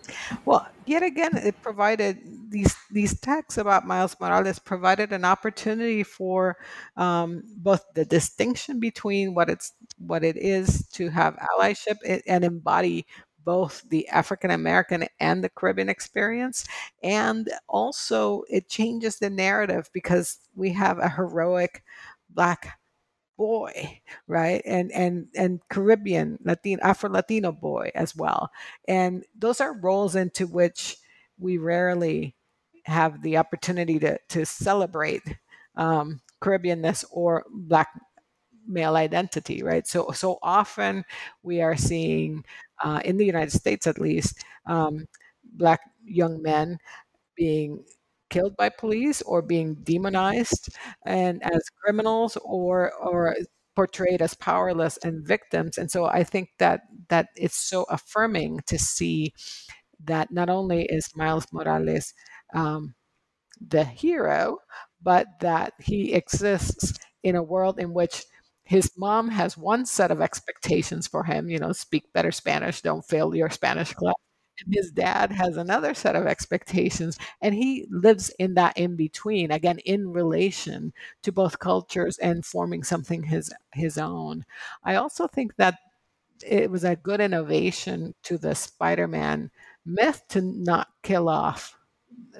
Well, yet again, it provided these these texts about Miles Morales provided an opportunity for um, both the distinction between what it's what it is to have allyship and embody both the African American and the Caribbean experience. And also, it changes the narrative because we have a heroic Black boy right? And and and caribbean latin afro latino boy as well. And those are roles into which we rarely have the opportunity to to celebrate um, caribbeanness or black male identity right? So so often we are seeing uh, in the United States at least, um, black young men being killed by police or being demonized and as criminals or or portrayed as powerless and victims and so i think that that it's so affirming to see that not only is miles morales um, the hero but that he exists in a world in which his mom has one set of expectations for him, you know, speak better Spanish, don't fail your Spanish class. His dad has another set of expectations, and he lives in that in between, again, in relation to both cultures and forming something his his own. I also think that it was a good innovation to the Spider-Man myth to not kill off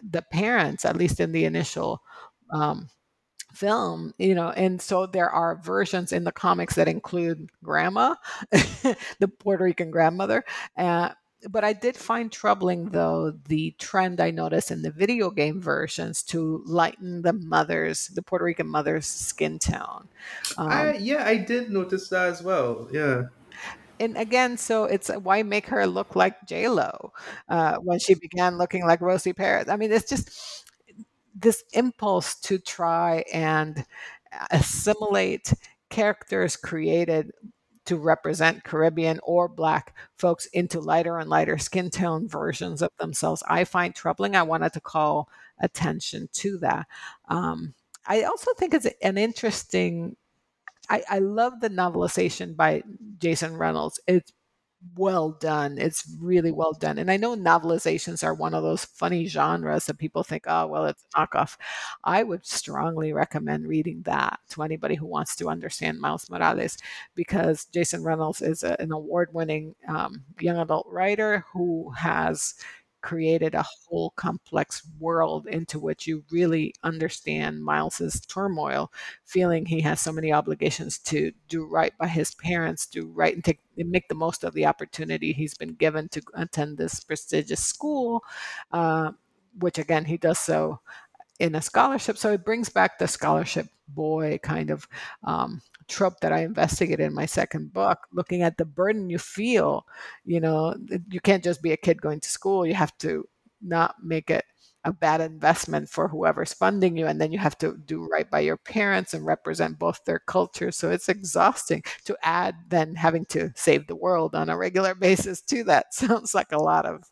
the parents, at least in the initial um, film you know and so there are versions in the comics that include grandma the puerto rican grandmother uh, but i did find troubling though the trend i noticed in the video game versions to lighten the mother's the puerto rican mother's skin tone um, I, yeah i did notice that as well yeah and again, so it's why make her look like J Lo uh, when she began looking like Rosie Perez. I mean, it's just this impulse to try and assimilate characters created to represent Caribbean or Black folks into lighter and lighter skin tone versions of themselves, I find troubling. I wanted to call attention to that. Um, I also think it's an interesting. I, I love the novelization by Jason Reynolds. It's well done. It's really well done. And I know novelizations are one of those funny genres that people think, oh, well, it's a knockoff. I would strongly recommend reading that to anybody who wants to understand Miles Morales because Jason Reynolds is a, an award winning um, young adult writer who has created a whole complex world into which you really understand Miles's turmoil, feeling he has so many obligations to do right by his parents, do right and take make the most of the opportunity he's been given to attend this prestigious school, uh, which again he does so in a scholarship. So it brings back the scholarship boy kind of um, trope that I investigated in my second book, looking at the burden you feel. You know, you can't just be a kid going to school. You have to not make it a bad investment for whoever's funding you and then you have to do right by your parents and represent both their cultures. So it's exhausting to add then having to save the world on a regular basis to that. Sounds like a lot of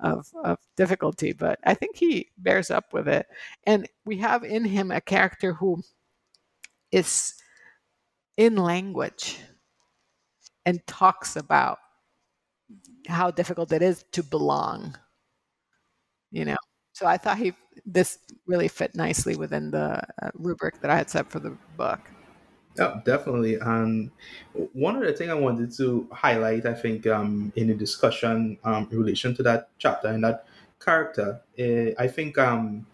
of, of difficulty but i think he bears up with it. And we have in him a character who is in language and talks about how difficult it is to belong you know so I thought he this really fit nicely within the uh, rubric that I had set for the book. Yeah, definitely. And one other thing I wanted to highlight, I think, um, in the discussion um, in relation to that chapter and that character, uh, I think, um,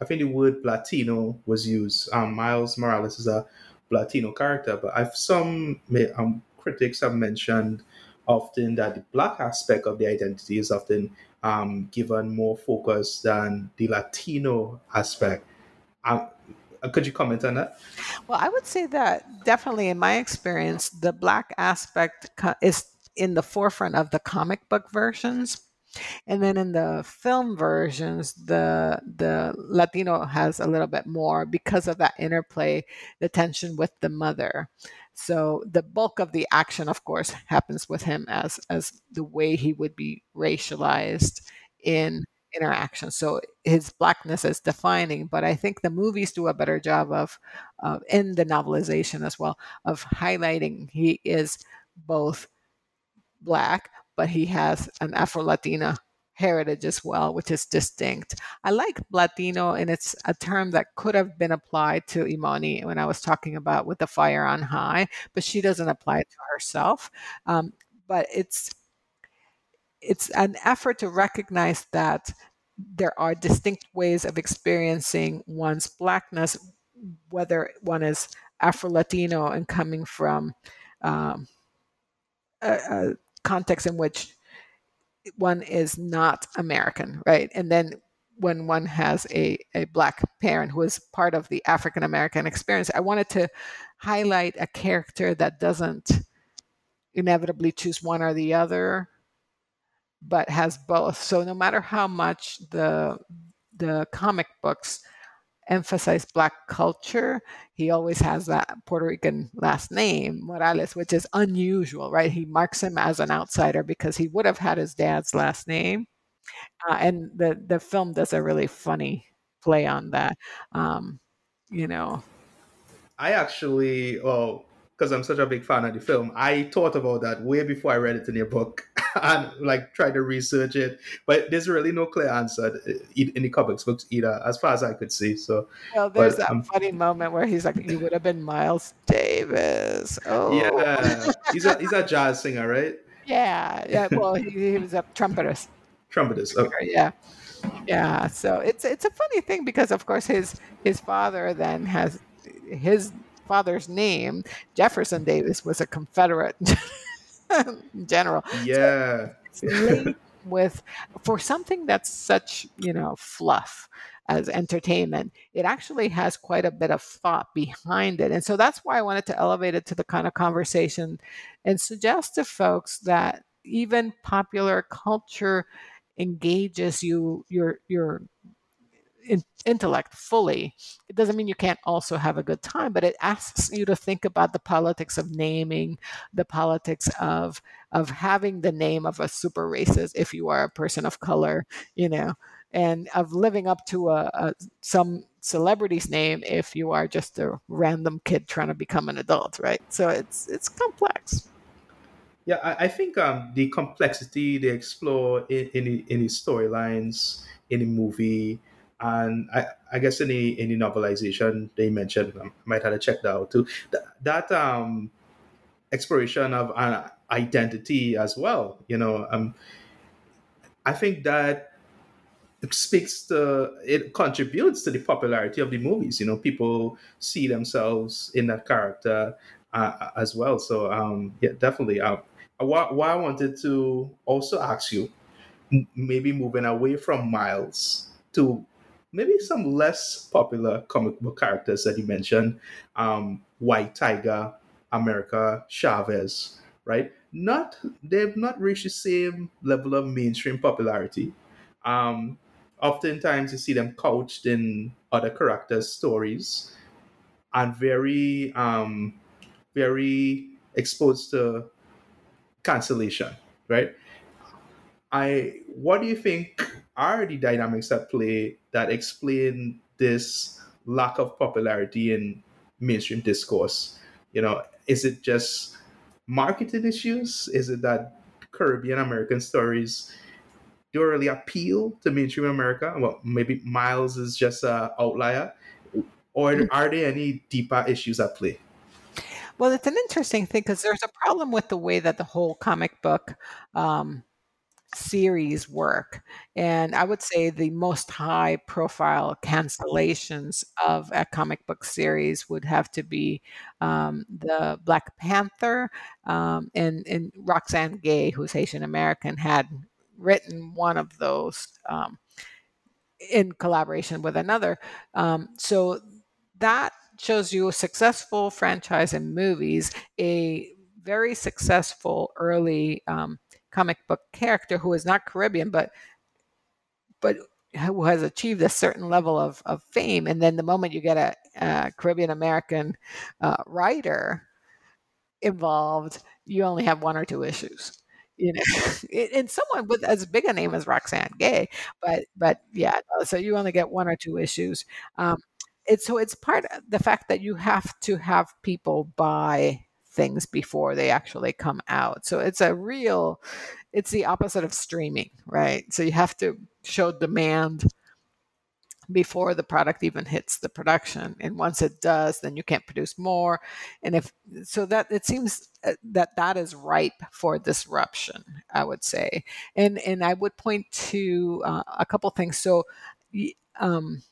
I think the word Latino was used. Um, Miles Morales is a Latino character, but I've some um, critics have mentioned often that the black aspect of the identity is often um, given more focus than the Latino aspect. Um, could you comment on that? Well, I would say that definitely in my experience, the black aspect is in the forefront of the comic book versions. And then in the film versions, the the Latino has a little bit more because of that interplay, the tension with the mother. So the bulk of the action, of course, happens with him as as the way he would be racialized in interaction. So his blackness is defining, but I think the movies do a better job of, uh, in the novelization as well, of highlighting he is both black, but he has an Afro Latina heritage as well, which is distinct. I like Latino, and it's a term that could have been applied to Emoni when I was talking about with the fire on high, but she doesn't apply it to herself. Um, but it's it's an effort to recognize that there are distinct ways of experiencing one's blackness, whether one is Afro Latino and coming from um, a, a context in which one is not American, right? And then when one has a, a black parent who is part of the African American experience, I wanted to highlight a character that doesn't inevitably choose one or the other, but has both. So no matter how much the the comic books emphasize black culture, he always has that Puerto Rican last name, Morales, which is unusual, right? He marks him as an outsider because he would have had his dad's last name. Uh, and the, the film does a really funny play on that. Um, you know, I actually, well, because I'm such a big fan of the film, I thought about that way before I read it in your book and like tried to research it. But there's really no clear answer in the comics books either, as far as I could see. So, well, there's but, that um, funny moment where he's like, "You would have been Miles Davis." Oh, yeah, he's a he's a jazz singer, right? Yeah, yeah. Well, he, he was a trumpetist. Trumpetist. Okay. Yeah yeah so it's it's a funny thing because of course his his father then has his father's name, Jefferson Davis, was a Confederate general. Yeah. So with for something that's such, you know, fluff as entertainment, it actually has quite a bit of thought behind it. And so that's why I wanted to elevate it to the kind of conversation and suggest to folks that even popular culture engages you your your in, intellect fully, it doesn't mean you can't also have a good time, but it asks you to think about the politics of naming, the politics of of having the name of a super racist if you are a person of color, you know, and of living up to a, a some celebrity's name if you are just a random kid trying to become an adult, right? So it's it's complex. Yeah, I, I think um, the complexity they explore in in, in storylines in the movie and I, I guess in the in the novelization they mentioned I might have to check that out too. That, that um exploration of an identity as well. You know, um, I think that speaks to it contributes to the popularity of the movies. You know, people see themselves in that character uh, as well. So um, yeah, definitely. Uh, what, what I wanted to also ask you, maybe moving away from Miles to maybe some less popular comic book characters that you mentioned um, White Tiger, America Chavez, right? Not they've not reached the same level of mainstream popularity. Um, oftentimes you see them couched in other characters' stories and very, um, very exposed to cancellation, right? I what do you think are the dynamics at play that explain this lack of popularity in mainstream discourse? You know, is it just marketing issues? Is it that Caribbean American stories don't really appeal to mainstream America? Well, maybe Miles is just an outlier. Or hmm. are there any deeper issues at play? Well, it's an interesting thing because there's a problem with the way that the whole comic book um, series work. And I would say the most high profile cancellations of a comic book series would have to be um, the Black Panther um, and, and Roxane Gay, who's Haitian American, had written one of those um, in collaboration with another. Um, so that shows you a successful franchise in movies, a very successful early um, comic book character who is not Caribbean, but but who has achieved a certain level of, of fame. And then the moment you get a, a Caribbean American uh, writer involved, you only have one or two issues. You know, and someone with as big a name as Roxane Gay, but but yeah, so you only get one or two issues. Um, it's so it's part of the fact that you have to have people buy things before they actually come out. So it's a real, it's the opposite of streaming, right? So you have to show demand before the product even hits the production and once it does then you can't produce more and if so that it seems uh, that that is ripe for disruption i would say and and i would point to uh, a couple things so um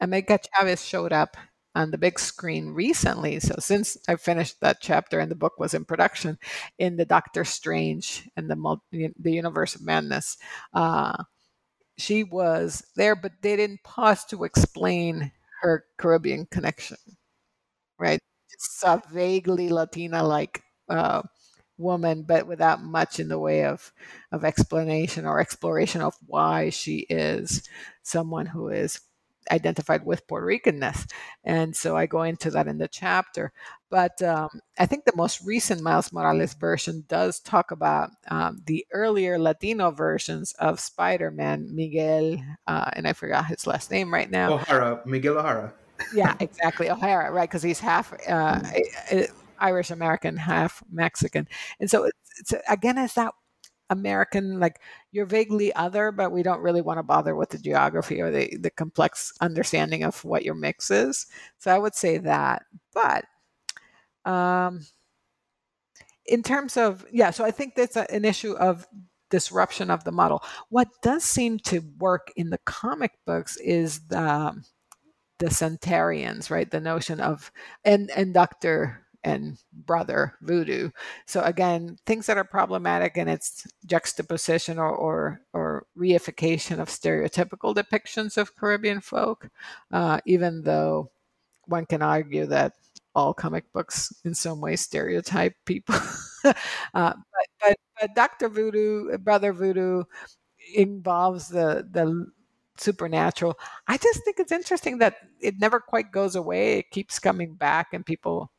America Chavez showed up on the big screen recently. So since I finished that chapter and the book was in production, in the Doctor Strange and the the Universe of Madness, uh, she was there, but they didn't pause to explain her Caribbean connection, right? It's a vaguely Latina-like uh, woman, but without much in the way of of explanation or exploration of why she is someone who is identified with Puerto Ricanness. And so I go into that in the chapter. But um, I think the most recent Miles Morales version does talk about um, the earlier Latino versions of Spider Man, Miguel, uh, and I forgot his last name right now. O'Hara, Miguel O'Hara. yeah, exactly. O'Hara, right? Because he's half. Uh, Irish American, half Mexican, and so it's, it's, again, is that American, like you're vaguely other, but we don't really want to bother with the geography or the, the complex understanding of what your mix is. So I would say that. But um, in terms of, yeah, so I think that's a, an issue of disruption of the model. What does seem to work in the comic books is the the centarians, right? The notion of and and Dr and brother voodoo. So again, things that are problematic in its juxtaposition or or, or reification of stereotypical depictions of Caribbean folk, uh, even though one can argue that all comic books in some way stereotype people. uh, but, but, but Dr. Voodoo, Brother Voodoo, involves the the supernatural. I just think it's interesting that it never quite goes away. It keeps coming back, and people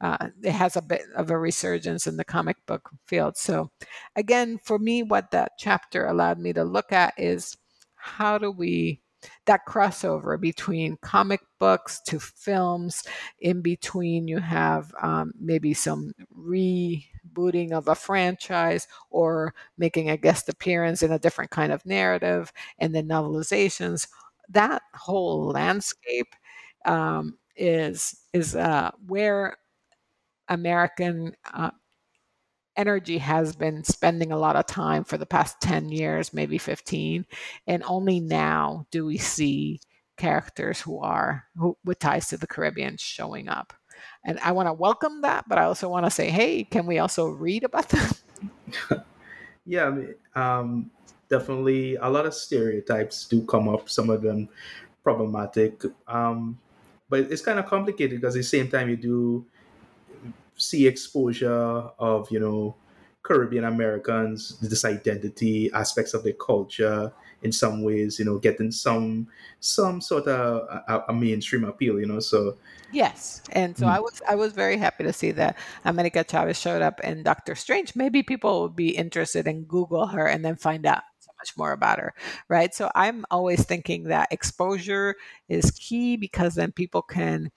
uh, it has a bit of a resurgence in the comic book field. So, again, for me, what that chapter allowed me to look at is how do we that crossover between comic books to films in between you have um, maybe some rebooting of a franchise or making a guest appearance in a different kind of narrative and then novelizations that whole landscape um, is is uh, where American uh, energy has been spending a lot of time for the past 10 years, maybe 15, and only now do we see characters who are who, with ties to the Caribbean showing up. And I want to welcome that, but I also want to say, hey, can we also read about them? yeah, I mean, um, definitely a lot of stereotypes do come up, some of them problematic. Um, but it's kind of complicated because at the same time you do see exposure of you know Caribbean Americans, this identity, aspects of their culture in some ways, you know, getting some some sort of a, a mainstream appeal, you know. So yes, and so mm. I was I was very happy to see that America Chavez showed up in Doctor Strange. Maybe people would be interested in Google her and then find out so much more about her, right? So I'm always thinking that exposure is key because then people can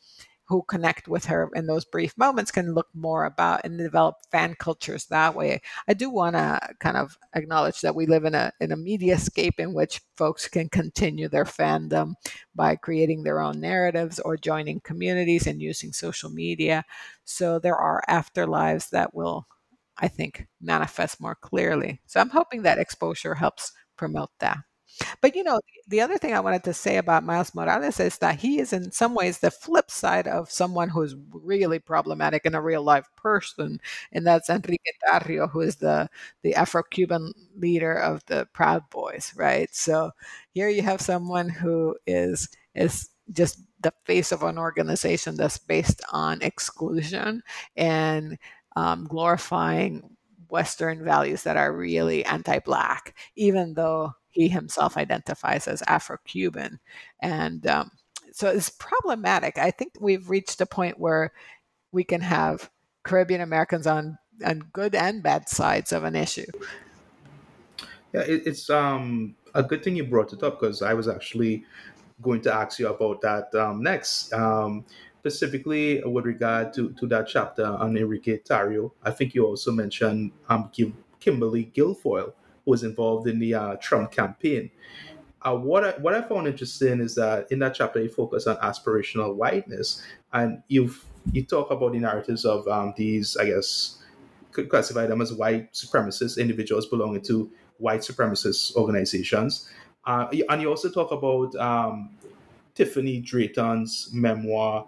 who connect with her in those brief moments can look more about and develop fan cultures that way. I do want to kind of acknowledge that we live in a in a mediascape in which folks can continue their fandom by creating their own narratives or joining communities and using social media. So there are afterlives that will I think manifest more clearly. So I'm hoping that exposure helps promote that. But you know, the other thing I wanted to say about Miles Morales is that he is in some ways the flip side of someone who's really problematic in a real life person, and that's Enrique Tarrio, who is the the Afro-Cuban leader of the Proud Boys, right? So here you have someone who is is just the face of an organization that's based on exclusion and um, glorifying Western values that are really anti-black, even though he himself identifies as Afro Cuban. And um, so it's problematic. I think we've reached a point where we can have Caribbean Americans on, on good and bad sides of an issue. Yeah, it, it's um, a good thing you brought it up because I was actually going to ask you about that um, next. Um, specifically with regard to, to that chapter on Enrique Tarrio, I think you also mentioned um, Kim, Kimberly Guilfoyle was involved in the uh, Trump campaign. Uh, what I, what I found interesting is that in that chapter you focus on aspirational whiteness, and you you talk about the narratives of um, these, I guess, could classify them as white supremacist individuals belonging to white supremacist organizations, uh, and you also talk about um, Tiffanie Drayton's memoir,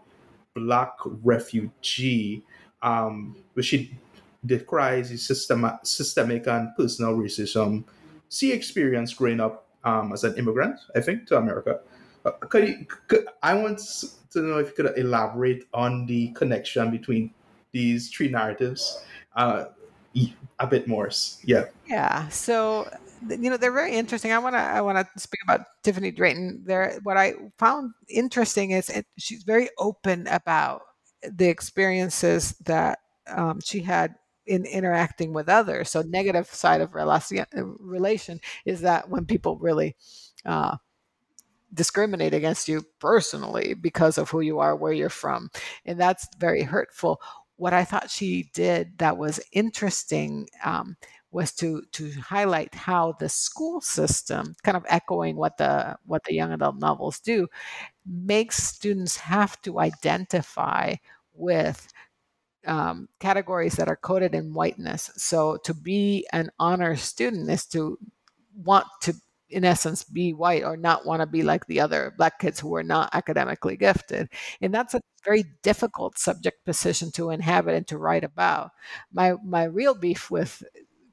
Black Refugee, um, which she decries the system, systemic and personal racism she experienced growing up um, as an immigrant, I think, to America. Uh, could you, could, I want to know if you could elaborate on the connection between these three narratives uh, a bit more. Yeah. Yeah. So you know they're very interesting. I want to I want to speak about Tiffanie Drayton. There, what I found interesting is it, she's very open about the experiences that um, she had in interacting with others. So negative side of relation, relation is that when people really uh, discriminate against you personally because of who you are, where you're from, and that's very hurtful. What I thought she did that was interesting um, was to to highlight how the school system, kind of echoing what the what the young adult novels do, makes students have to identify with um, categories that are coded in whiteness. So to be an honor student is to want to, in essence, be white or not want to be like the other black kids who are not academically gifted. And that's a very difficult subject position to inhabit and to write about. My my real beef with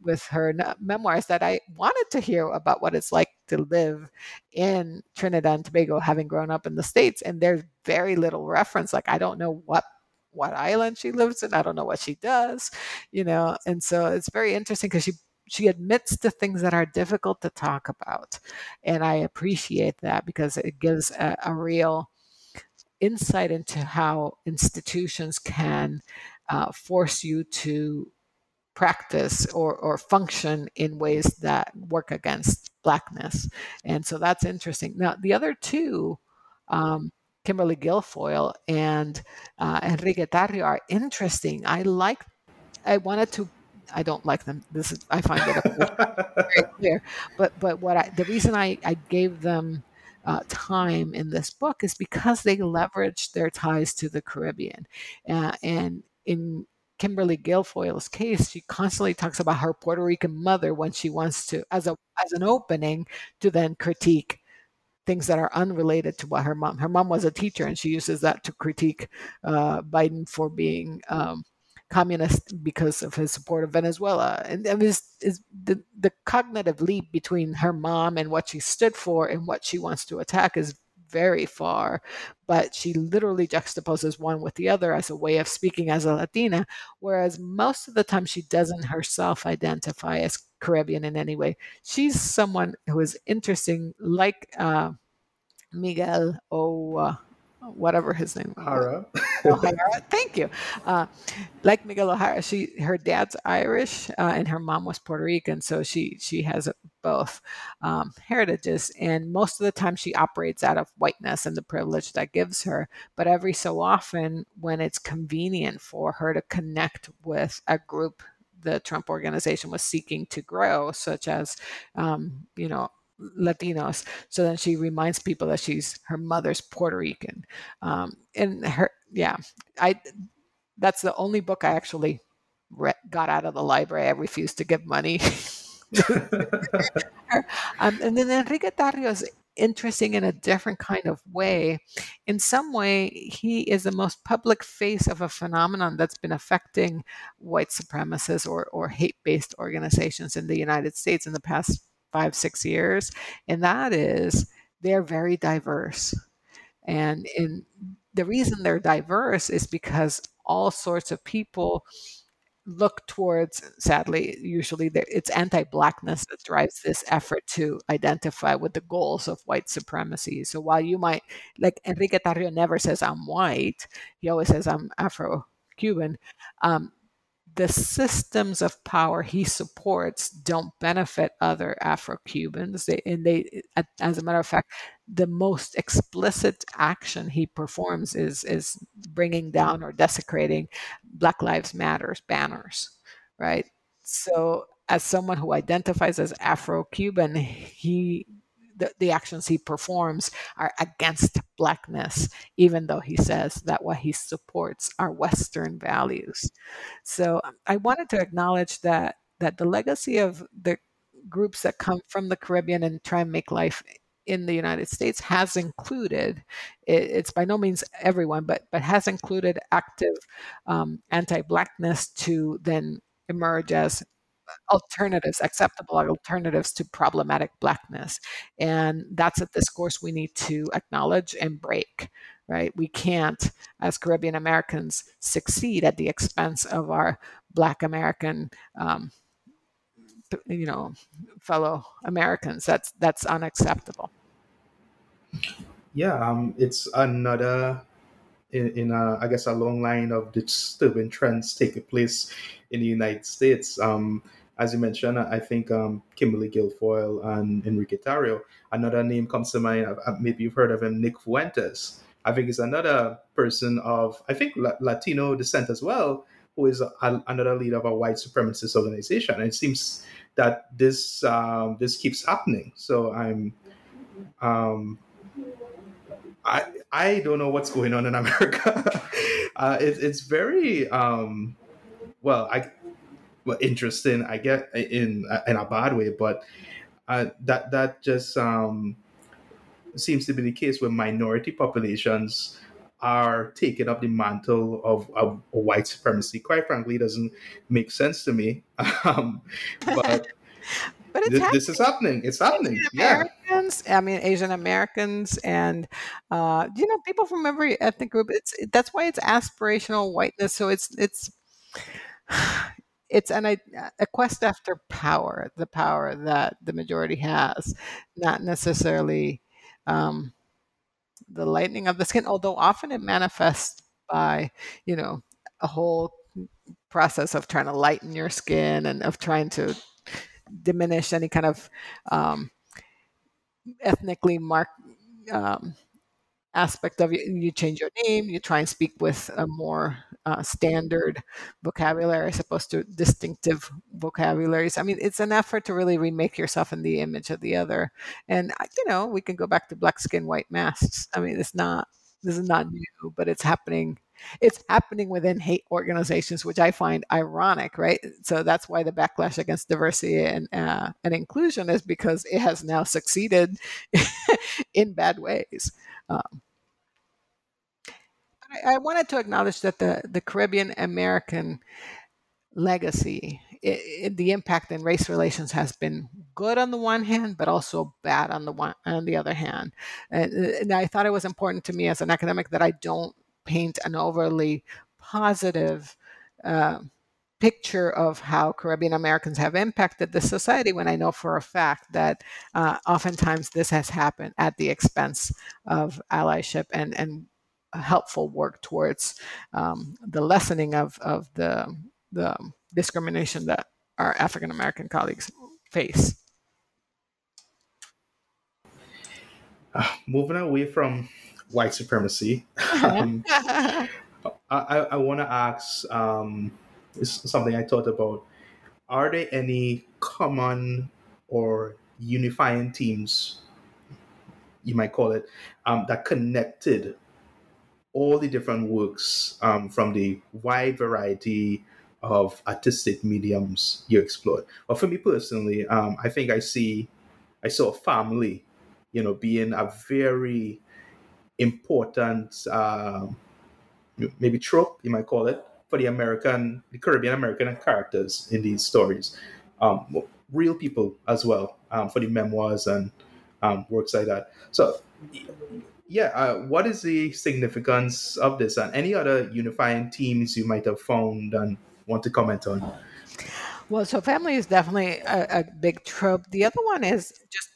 with her memoirs that I wanted to hear about what it's like to live in Trinidad and Tobago, having grown up in the States. And there's very little reference. Like, I don't know what what island she lives in. I don't know what she does, you know. And so it's very interesting because she she admits to things that are difficult to talk about, and I appreciate that because it gives a, a real insight into how institutions can uh, force you to practice or, or function in ways that work against blackness and so that's interesting now the other two um, Kimberly Guilfoyle and uh, Enrique Tarrio are interesting. I like. I wanted to. I don't like them. This is. I find it very clear. But but what I the reason I I gave them uh, time in this book is because they leveraged their ties to the Caribbean, uh, and in Kimberly Guilfoyle's case, she constantly talks about her Puerto Rican mother when she wants to, as a as an opening, to then critique things that are unrelated to what her mom. Her mom was a teacher, and she uses that to critique uh, Biden for being um, communist because of his support of Venezuela. And, and is the the cognitive leap between her mom and what she stood for and what she wants to attack is very far, but she literally juxtaposes one with the other as a way of speaking as a Latina, whereas most of the time she doesn't herself identify as Caribbean in any way. She's someone who is interesting, like uh, Miguel O. Uh, whatever his name Hara. O'Hara. Thank you. Uh, like Miguel O'Hara, she her dad's Irish uh, and her mom was Puerto Rican, so she she has both um, heritages. And most of the time, she operates out of whiteness and the privilege that gives her. But every so often, when it's convenient for her to connect with a group the Trump organization was seeking to grow, such as, um, you know, Latinos. So then she reminds people that she's her mother's Puerto Rican. Um, and her, yeah, I. That's the only book I actually re- got out of the library. I refused to give money. um, and then Enrique Tarrio is interesting in a different kind of way. In some way, he is the most public face of a phenomenon that's been affecting white supremacists or, or hate based organizations in the United States in the past five, six years. And that is they're very diverse. And in the reason they're diverse is because all sorts of people look towards sadly usually it's anti-blackness that drives this effort to identify with the goals of white supremacy so while you might like enrique tarrio never says i'm white he always says i'm afro-cuban um, the systems of power he supports don't benefit other Afro-Cubans. They, and they, as a matter of fact, the most explicit action he performs is is bringing down or desecrating Black Lives Matters banners, right? So, as someone who identifies as Afro-Cuban, he the, the actions he performs are against blackness, even though he says that what he supports are Western values. So um, I wanted to acknowledge that that the legacy of the groups that come from the Caribbean and try and make life in the United States has included it's by no means everyone, but but has included active um, anti-blackness to then emerge as alternatives, acceptable alternatives to problematic blackness. And that's a discourse we need to acknowledge and break, right? We can't, as Caribbean Americans, succeed at the expense of our Black American. Um, you know, fellow Americans. That's that's unacceptable. Yeah, um, it's another in, in a, I guess a long line of disturbing trends taking place in the United States. Um, as you mentioned, I think um, Kimberly Guilfoyle and Enrique Tarrio. Another name comes to mind. Maybe you've heard of him, Nick Fuentes. I think is another person of I think Latino descent as well, who is a, another leader of a white supremacist organization. And it seems that this um, this keeps happening. So I'm. Um, I I don't know what's going on in America. uh, it, it's very um, well. I well, interesting. I get in in a bad way, but uh, that that just um, seems to be the case where minority populations are taking up the mantle of, of, white supremacy. Quite frankly, doesn't make sense to me. Um, but but th- this is happening. It's happening. Americans. I mean Asian Americans, and uh, you know people from every ethnic group. It's that's why it's aspirational whiteness. So it's it's it's an, a quest after power, the power that the majority has, not necessarily um, the lightening of the skin, although often it manifests by, you know, a whole process of trying to lighten your skin and of trying to diminish any kind of um, ethnically marked um, aspect of it. You change your name, you try and speak with a more uh, standard vocabulary as opposed to distinctive vocabularies. I mean, it's an effort to really remake yourself in the image of the other. And, you know, we can go back to black skin, white masks. I mean, it's not, this is not new, but it's happening. It's happening within hate organizations, which I find ironic, right? So that's why the backlash against diversity and uh, and inclusion is because it has now succeeded in bad ways. Um, I, I, wanted to acknowledge that the, the Caribbean American legacy, it, it, the impact in race relations has been good on the one hand, but also bad on the one on the other hand. And, and I thought it was important to me as an academic that I don't paint an overly positive uh, picture of how Caribbean Americans have impacted the society when I know for a fact that uh, oftentimes this has happened at the expense of allyship and, and helpful work towards um, the lessening of, of the, the discrimination that our African American colleagues face. Uh, moving away from white supremacy, um, I, I, want to ask um, something I thought about. Are there any common or unifying themes, you might call it, um, that connected all the different works um, from the wide variety of artistic mediums you explored? Well, for me personally, um, I think I see, I saw family, you know, being a very important, uh, maybe trope, you might call it, for the American, the Caribbean American characters in these stories. Um, real people as well um, for the memoirs and um, works like that. So, yeah, uh, what is the significance of this and any other unifying themes you might have found and want to comment on? Well, so family is definitely a, a big trope. The other one is just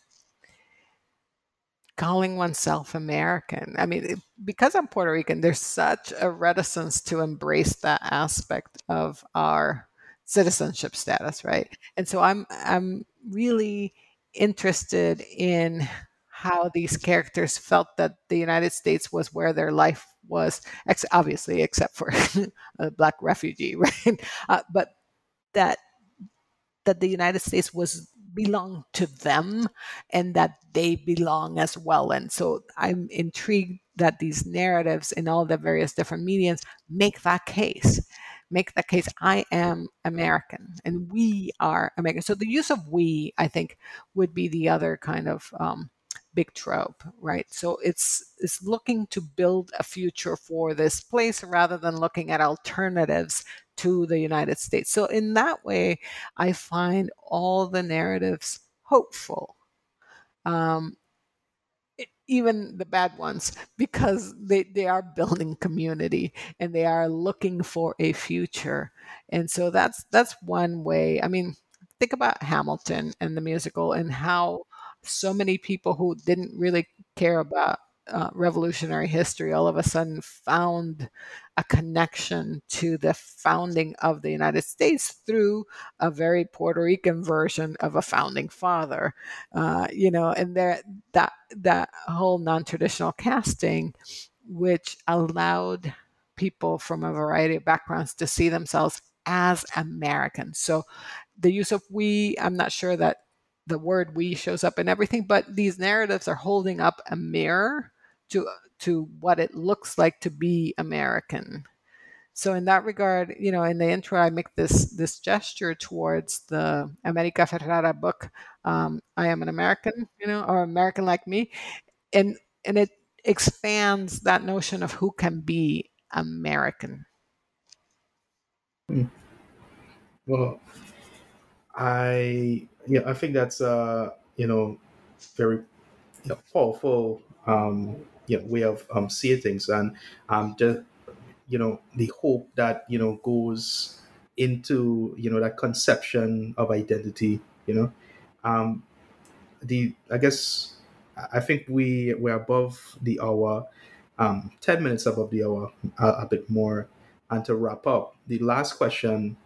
calling oneself American. I mean, because I'm Puerto Rican, there's such a reticence to embrace that aspect of our citizenship status, right? And so I'm I'm really interested in how these characters felt that the United States was where their life was, ex- obviously, except for a black refugee, right? Uh, but that that the United States was belong to them and that they belong as well. And so I'm intrigued that these narratives in all the various different mediums make that case. Make that case, I am American and we are American. So the use of we, I think, would be the other kind of um, big trope, right? So it's it's looking to build a future for this place rather than looking at alternatives to the United States. So in that way, I find all the narratives hopeful. Um, even the bad ones because they, they are building community and they are looking for a future and so that's that's one way i mean think about hamilton and the musical and how so many people who didn't really care about uh, revolutionary history all of a sudden found a connection to the founding of the United States through a very Puerto Rican version of a founding father, uh, you know, and that that whole non-traditional casting, which allowed people from a variety of backgrounds to see themselves as Americans. So the use of we, I'm not sure that the word we shows up in everything, but these narratives are holding up a mirror to to what it looks like to be American. So in that regard, you know, in the intro, I make this this gesture towards the America Ferrera book, um, "I Am an American," you know, or "American Like Me," and and it expands that notion of who can be American. Hmm. Well, I yeah, I think that's uh, you know very you know, powerful. Um, you know way of um, seeing things. And um, just you know the hope that you know goes into you know that conception of identity you know. Um the i guess i think we we're above the hour um 10 minutes above the hour a, a bit more. And to wrap up the last question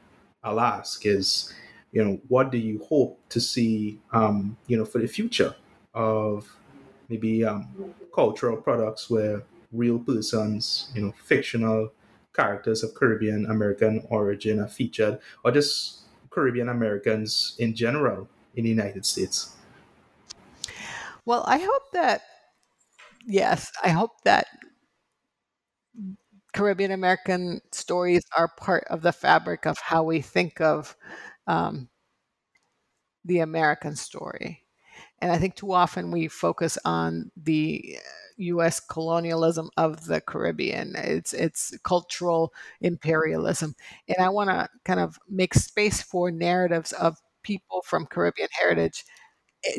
i'll ask is you know what do you hope to see um you know for the future of maybe um, cultural products where real persons, you know, fictional characters of Caribbean American origin are featured, or just Caribbean Americans in general in the United States? Well, I hope that, yes, I hope that Caribbean American stories are part of the fabric of how we think of um, the American story. And I think too often we focus on the U.S. colonialism of the Caribbean. It's it's cultural imperialism, and I want to kind of make space for narratives of people from Caribbean heritage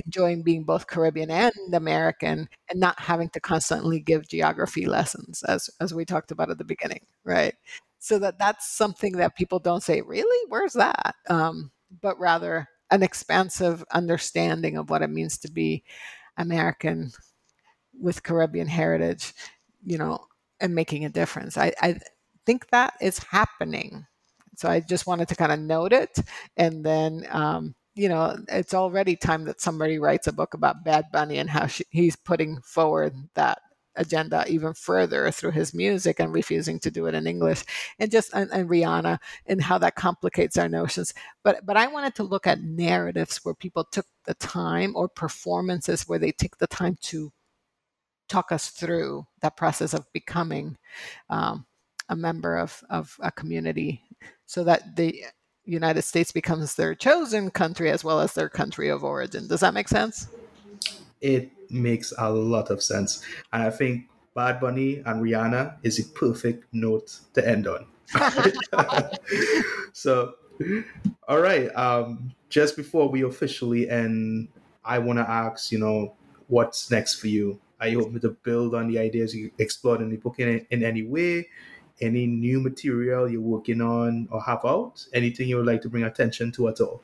enjoying being both Caribbean and American, and not having to constantly give geography lessons, as as we talked about at the beginning, right? So that that's something that people don't say, really? Where's that? Um, but rather an expansive understanding of what it means to be American with Caribbean heritage, you know, and making a difference. I, I think that is happening. So I just wanted to kind of note it. And then, um, you know, it's already time that somebody writes a book about Bad Bunny and how she, he's putting forward that agenda even further through his music and refusing to do it in English and just and, and, Rihanna and how that complicates our notions but but I wanted to look at narratives where people took the time or performances where they take the time to talk us through that process of becoming um, a member of, of a community so that the United States becomes their chosen country as well as their country of origin. Does that make sense? It makes a lot of sense. And I think Bad Bunny and Rihanna is a perfect note to end on. so, all right. Um, just before we officially end, I want to ask, you know, what's next for you? Are you hoping to build on the ideas you explored in the book in, in any way? Any new material you're working on or have out? Anything you would like to bring attention to at all?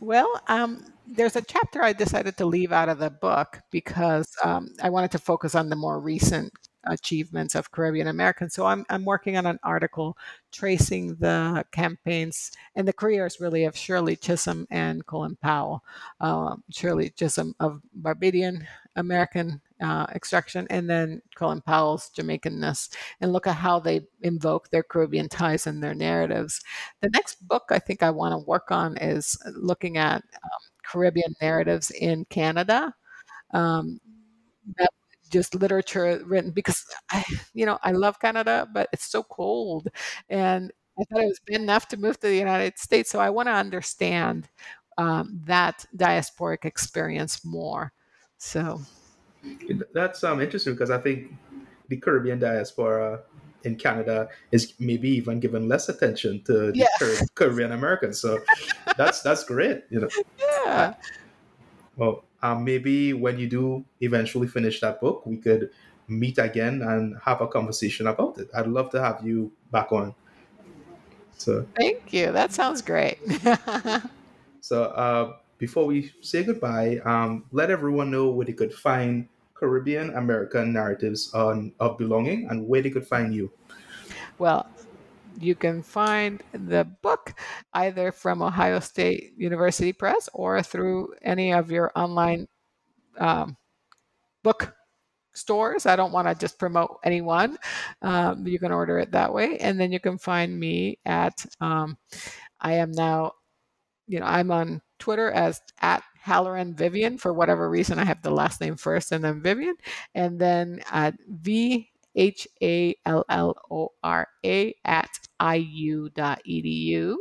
Well, um, there's a chapter I decided to leave out of the book because um, I wanted to focus on the more recent achievements of Caribbean Americans. So I'm, I'm working on an article tracing the campaigns and the careers really of Shirley Chisholm and Colin Powell. Uh, Shirley Chisholm of Barbadian American uh, extraction, and then Colin Powell's Jamaicanness, and look at how they invoke their Caribbean ties in their narratives. The next book I think I want to work on is looking at um, Caribbean narratives in Canada. Um, that just literature written because I, you know, I love Canada, but it's so cold, and I thought it was bad enough to move to the United States. So I want to understand um, that diasporic experience more. So that's um, interesting because I think the Caribbean diaspora in Canada is maybe even given less attention to the yeah. Caribbean Americans. So that's that's great, you know. Yeah. Well, um, maybe when you do eventually finish that book, we could meet again and have a conversation about it. I'd love to have you back on. So thank you. That sounds great. so uh, before we say goodbye, um, let everyone know where they could find Caribbean American narratives on of belonging and where they could find you. Well, you can find the book either from Ohio State University Press or through any of your online um, book stores. I don't want to just promote anyone. Um, you can order it that way. And then you can find me at, um, I am now, you know, I'm on Twitter as at Halloran Vivian. For whatever reason, I have the last name first and then Vivian. And then at V H A L L O R A at iu.edu.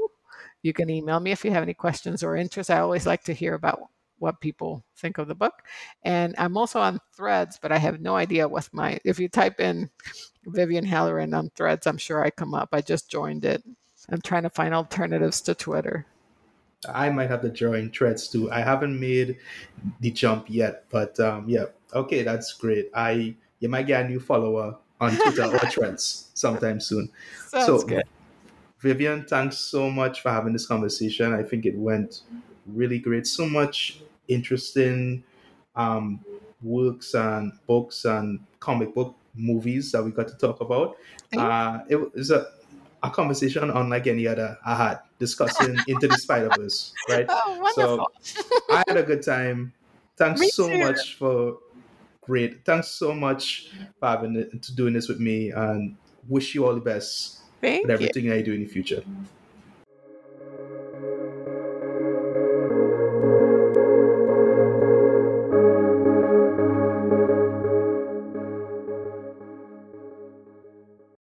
You can email me if you have any questions or interests. I always like to hear about what people think of the book. And I'm also on Threads, but I have no idea what my. If you type in Vivian Halloran on Threads, I'm sure I come up. I just joined it. I'm trying to find alternatives to Twitter. I might have to join Threads too. I haven't made the jump yet, but um, yeah, okay, that's great. I you might get a new follower on Twitter or Trends sometime soon. Sounds so, good. Vivian, thanks so much for having this conversation. I think it went really great. So much interesting um, works and books and comic book movies that we got to talk about. Uh, it was a, a conversation unlike any other I had discussing Into the Spider Verse, right? Oh, so I had a good time. Thanks Me so too. much for great. Thanks so much for having to doing this with me, and wish you all the best Thank with everything you. I do in the future.